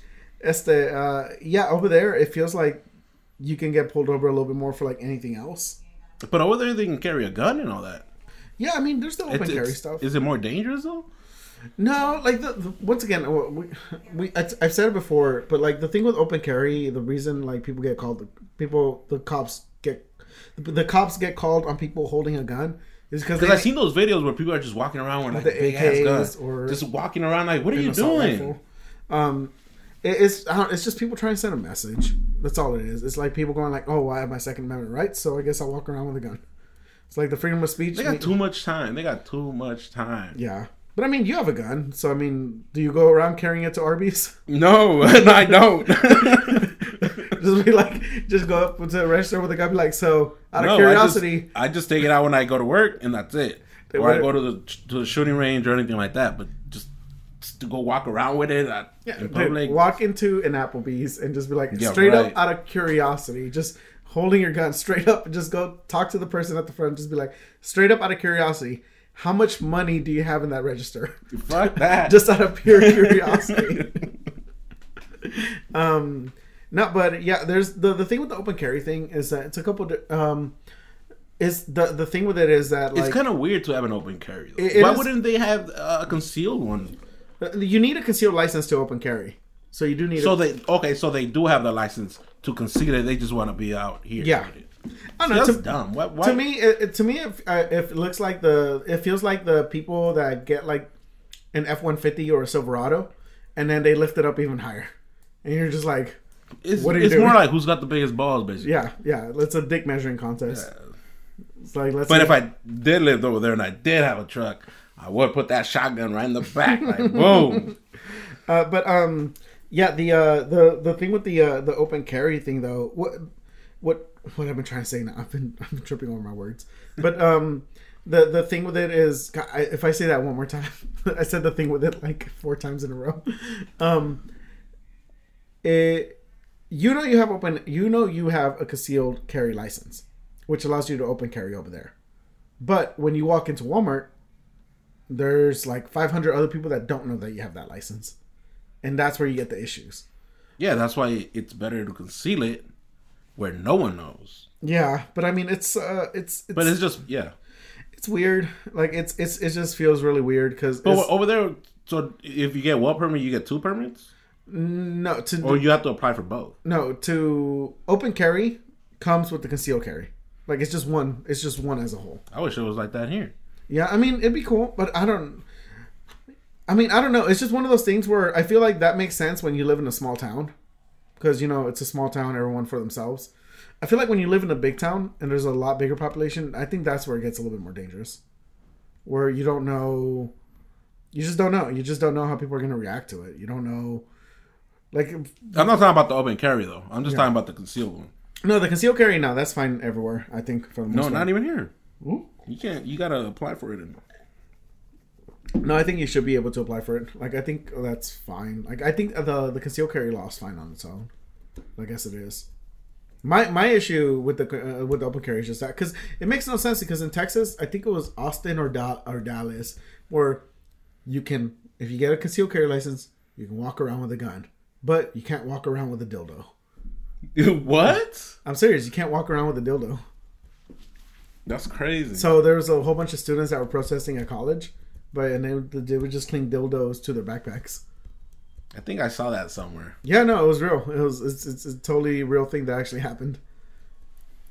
este uh yeah, over there it feels like you can get pulled over a little bit more for like anything else. but over there, they can carry a gun and all that. Yeah, I mean there's the open It's- carry it's- stuff. Is it more dangerous though? No, like the, the once again, uh, we, we I- I've said it before, but like the thing with open carry, the reason like people get called, people the cops get the, the cops get called on people holding a gun is because I've seen those videos where people are just walking around with like the big ass guns, or- just walking around like, what are you doing? Um, it, it's I don't, it's just people trying to send a message. That's all it is. It's like people going like, oh, well, I have my Second Amendment rights, so I guess I'll walk around with a gun. It's like the freedom of speech. They got too much time. They got too much time. yeah, but I mean, you have a gun, so I mean, do you go around carrying it to Arby's? No, no, I don't. just be like, just go up to the register with a gun, be like, so out of curiosity, I just, I just take it out when I go to work, and that's it. Or I go to the to the shooting range or anything like that. But just, just to go walk around with it at, Yeah, in dude, walk into an Applebee's and just be like, Yeah, straight right. up out of curiosity, just holding your gun straight up, and just go talk to the person at the front. Just be like, straight up out of curiosity, how much money do you have in that register? Fuck that. just out of pure curiosity. um, no, but yeah, there's the the thing with the open carry thing is that it's a couple. Di- um, is the the thing with it is that like it's kind of weird to have an open carry. It- it Why is- wouldn't they have a concealed one? You need a concealed license to open carry, so you do need. So a, they okay, so they do have the license to conceal it. They just want to be out here. Yeah. I don't know. That's to- dumb. Why, why? to me it, to me if, uh, if it looks like the it feels like the people that get like an f-150 or a silverado and then they lift it up even higher and you're just like it's, what are you it's doing? more like who's got the biggest balls, basically. yeah yeah it's a dick measuring contest it's like let's But see- if I did live over there and I did have a truck, I would put that shotgun right in the back, like boom. uh, but um Yeah, the uh, the the thing with the uh, the open carry thing though, what what what I've been trying to say now, I've been I've been tripping over my words, but um, the the thing with it is, if I say that one more time, I said the thing with it like four times in a row. Um, it, you know, you have open, you know, you have a concealed carry license, which allows you to open carry over there. But when you walk into Walmart, there's like 500 other people that don't know that you have that license, and that's where you get the issues. Yeah, that's why it's better to conceal it where no one knows. Yeah, but I mean, it's uh, it's, it's But it's just yeah. it's weird. Like it's it's it just feels really weird because over there, so if you get one permit, you get two permits, no to or you have to apply for both. no to open carry comes with the concealed carry. Like it's just one. It's just one as a whole. I wish it was like that here. Yeah, I mean it'd be cool, but I don't. I mean I don't know. It's just one of those things where I feel like that makes sense when you live in a small town, because you know it's a small town, everyone for themselves. I feel like when you live in a big town and there's a lot bigger population, I think that's where it gets a little bit more dangerous. Where you don't know, you just don't know. You just don't know how people are going to react to it. You don't know, like I'm not talking about the open carry though. I'm just talking about the concealed one. no, the concealed carry now that's fine everywhere. I think for the most No, part. not even here. Ooh. You can't. You gotta apply for it. In, No, I think you should be able to apply for it. Like I think that's fine. Like I think the the concealed carry law is fine on its own. I guess it is. My my issue with the uh, with the open carry is just that because it makes no sense because in Texas I think it was Austin or da- or Dallas where you can if you get a concealed carry license you can walk around with a gun, but you can't walk around with a dildo. what? I'm serious, you can't walk around with a dildo. That's crazy. So there was a whole bunch of students that were protesting at college, but and they, they would just cling dildos to their backpacks. I think I saw that somewhere. Yeah, no, it was real. It was it's, it's a totally real thing that actually happened.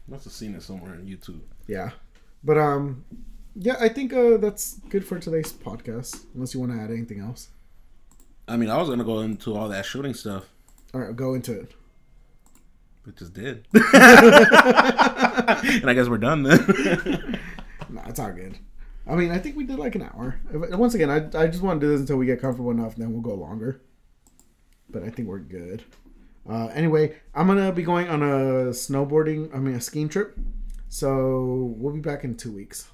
Must have seen it somewhere on YouTube. Yeah, but um, yeah, I think uh, that's good for today's podcast. Unless you want to add anything else. I mean, I was gonna go into all that shooting stuff, All right, go into it. But just did. and I guess we're done then. Nah, it's all good. I mean, I think we did like an hour. Once again, I I just want to do this until we get comfortable enough, and then we'll go longer. But I think we're good. Uh, anyway, I'm gonna be going on a snowboarding. I mean, a skiing trip. So we'll be back in two weeks.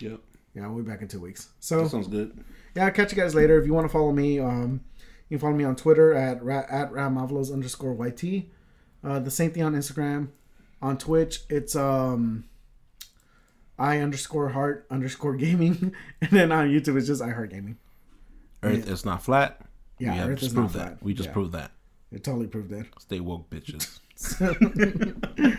yep. Yeah, we'll be back in two weeks. So That sounds good. yeah, I'll catch you guys later. If you want to follow me, um, you can follow me on Twitter at ra- at ramavlos underscore yt. Uh, the same thing on Instagram. On Twitch, it's um, I underscore heart underscore gaming, and then on YouTube, it's just I heart gaming. Earth is not flat. Yeah, we Earth just is not proved flat. that. We just Yeah. proved that. It totally proved it. Stay woke, bitches.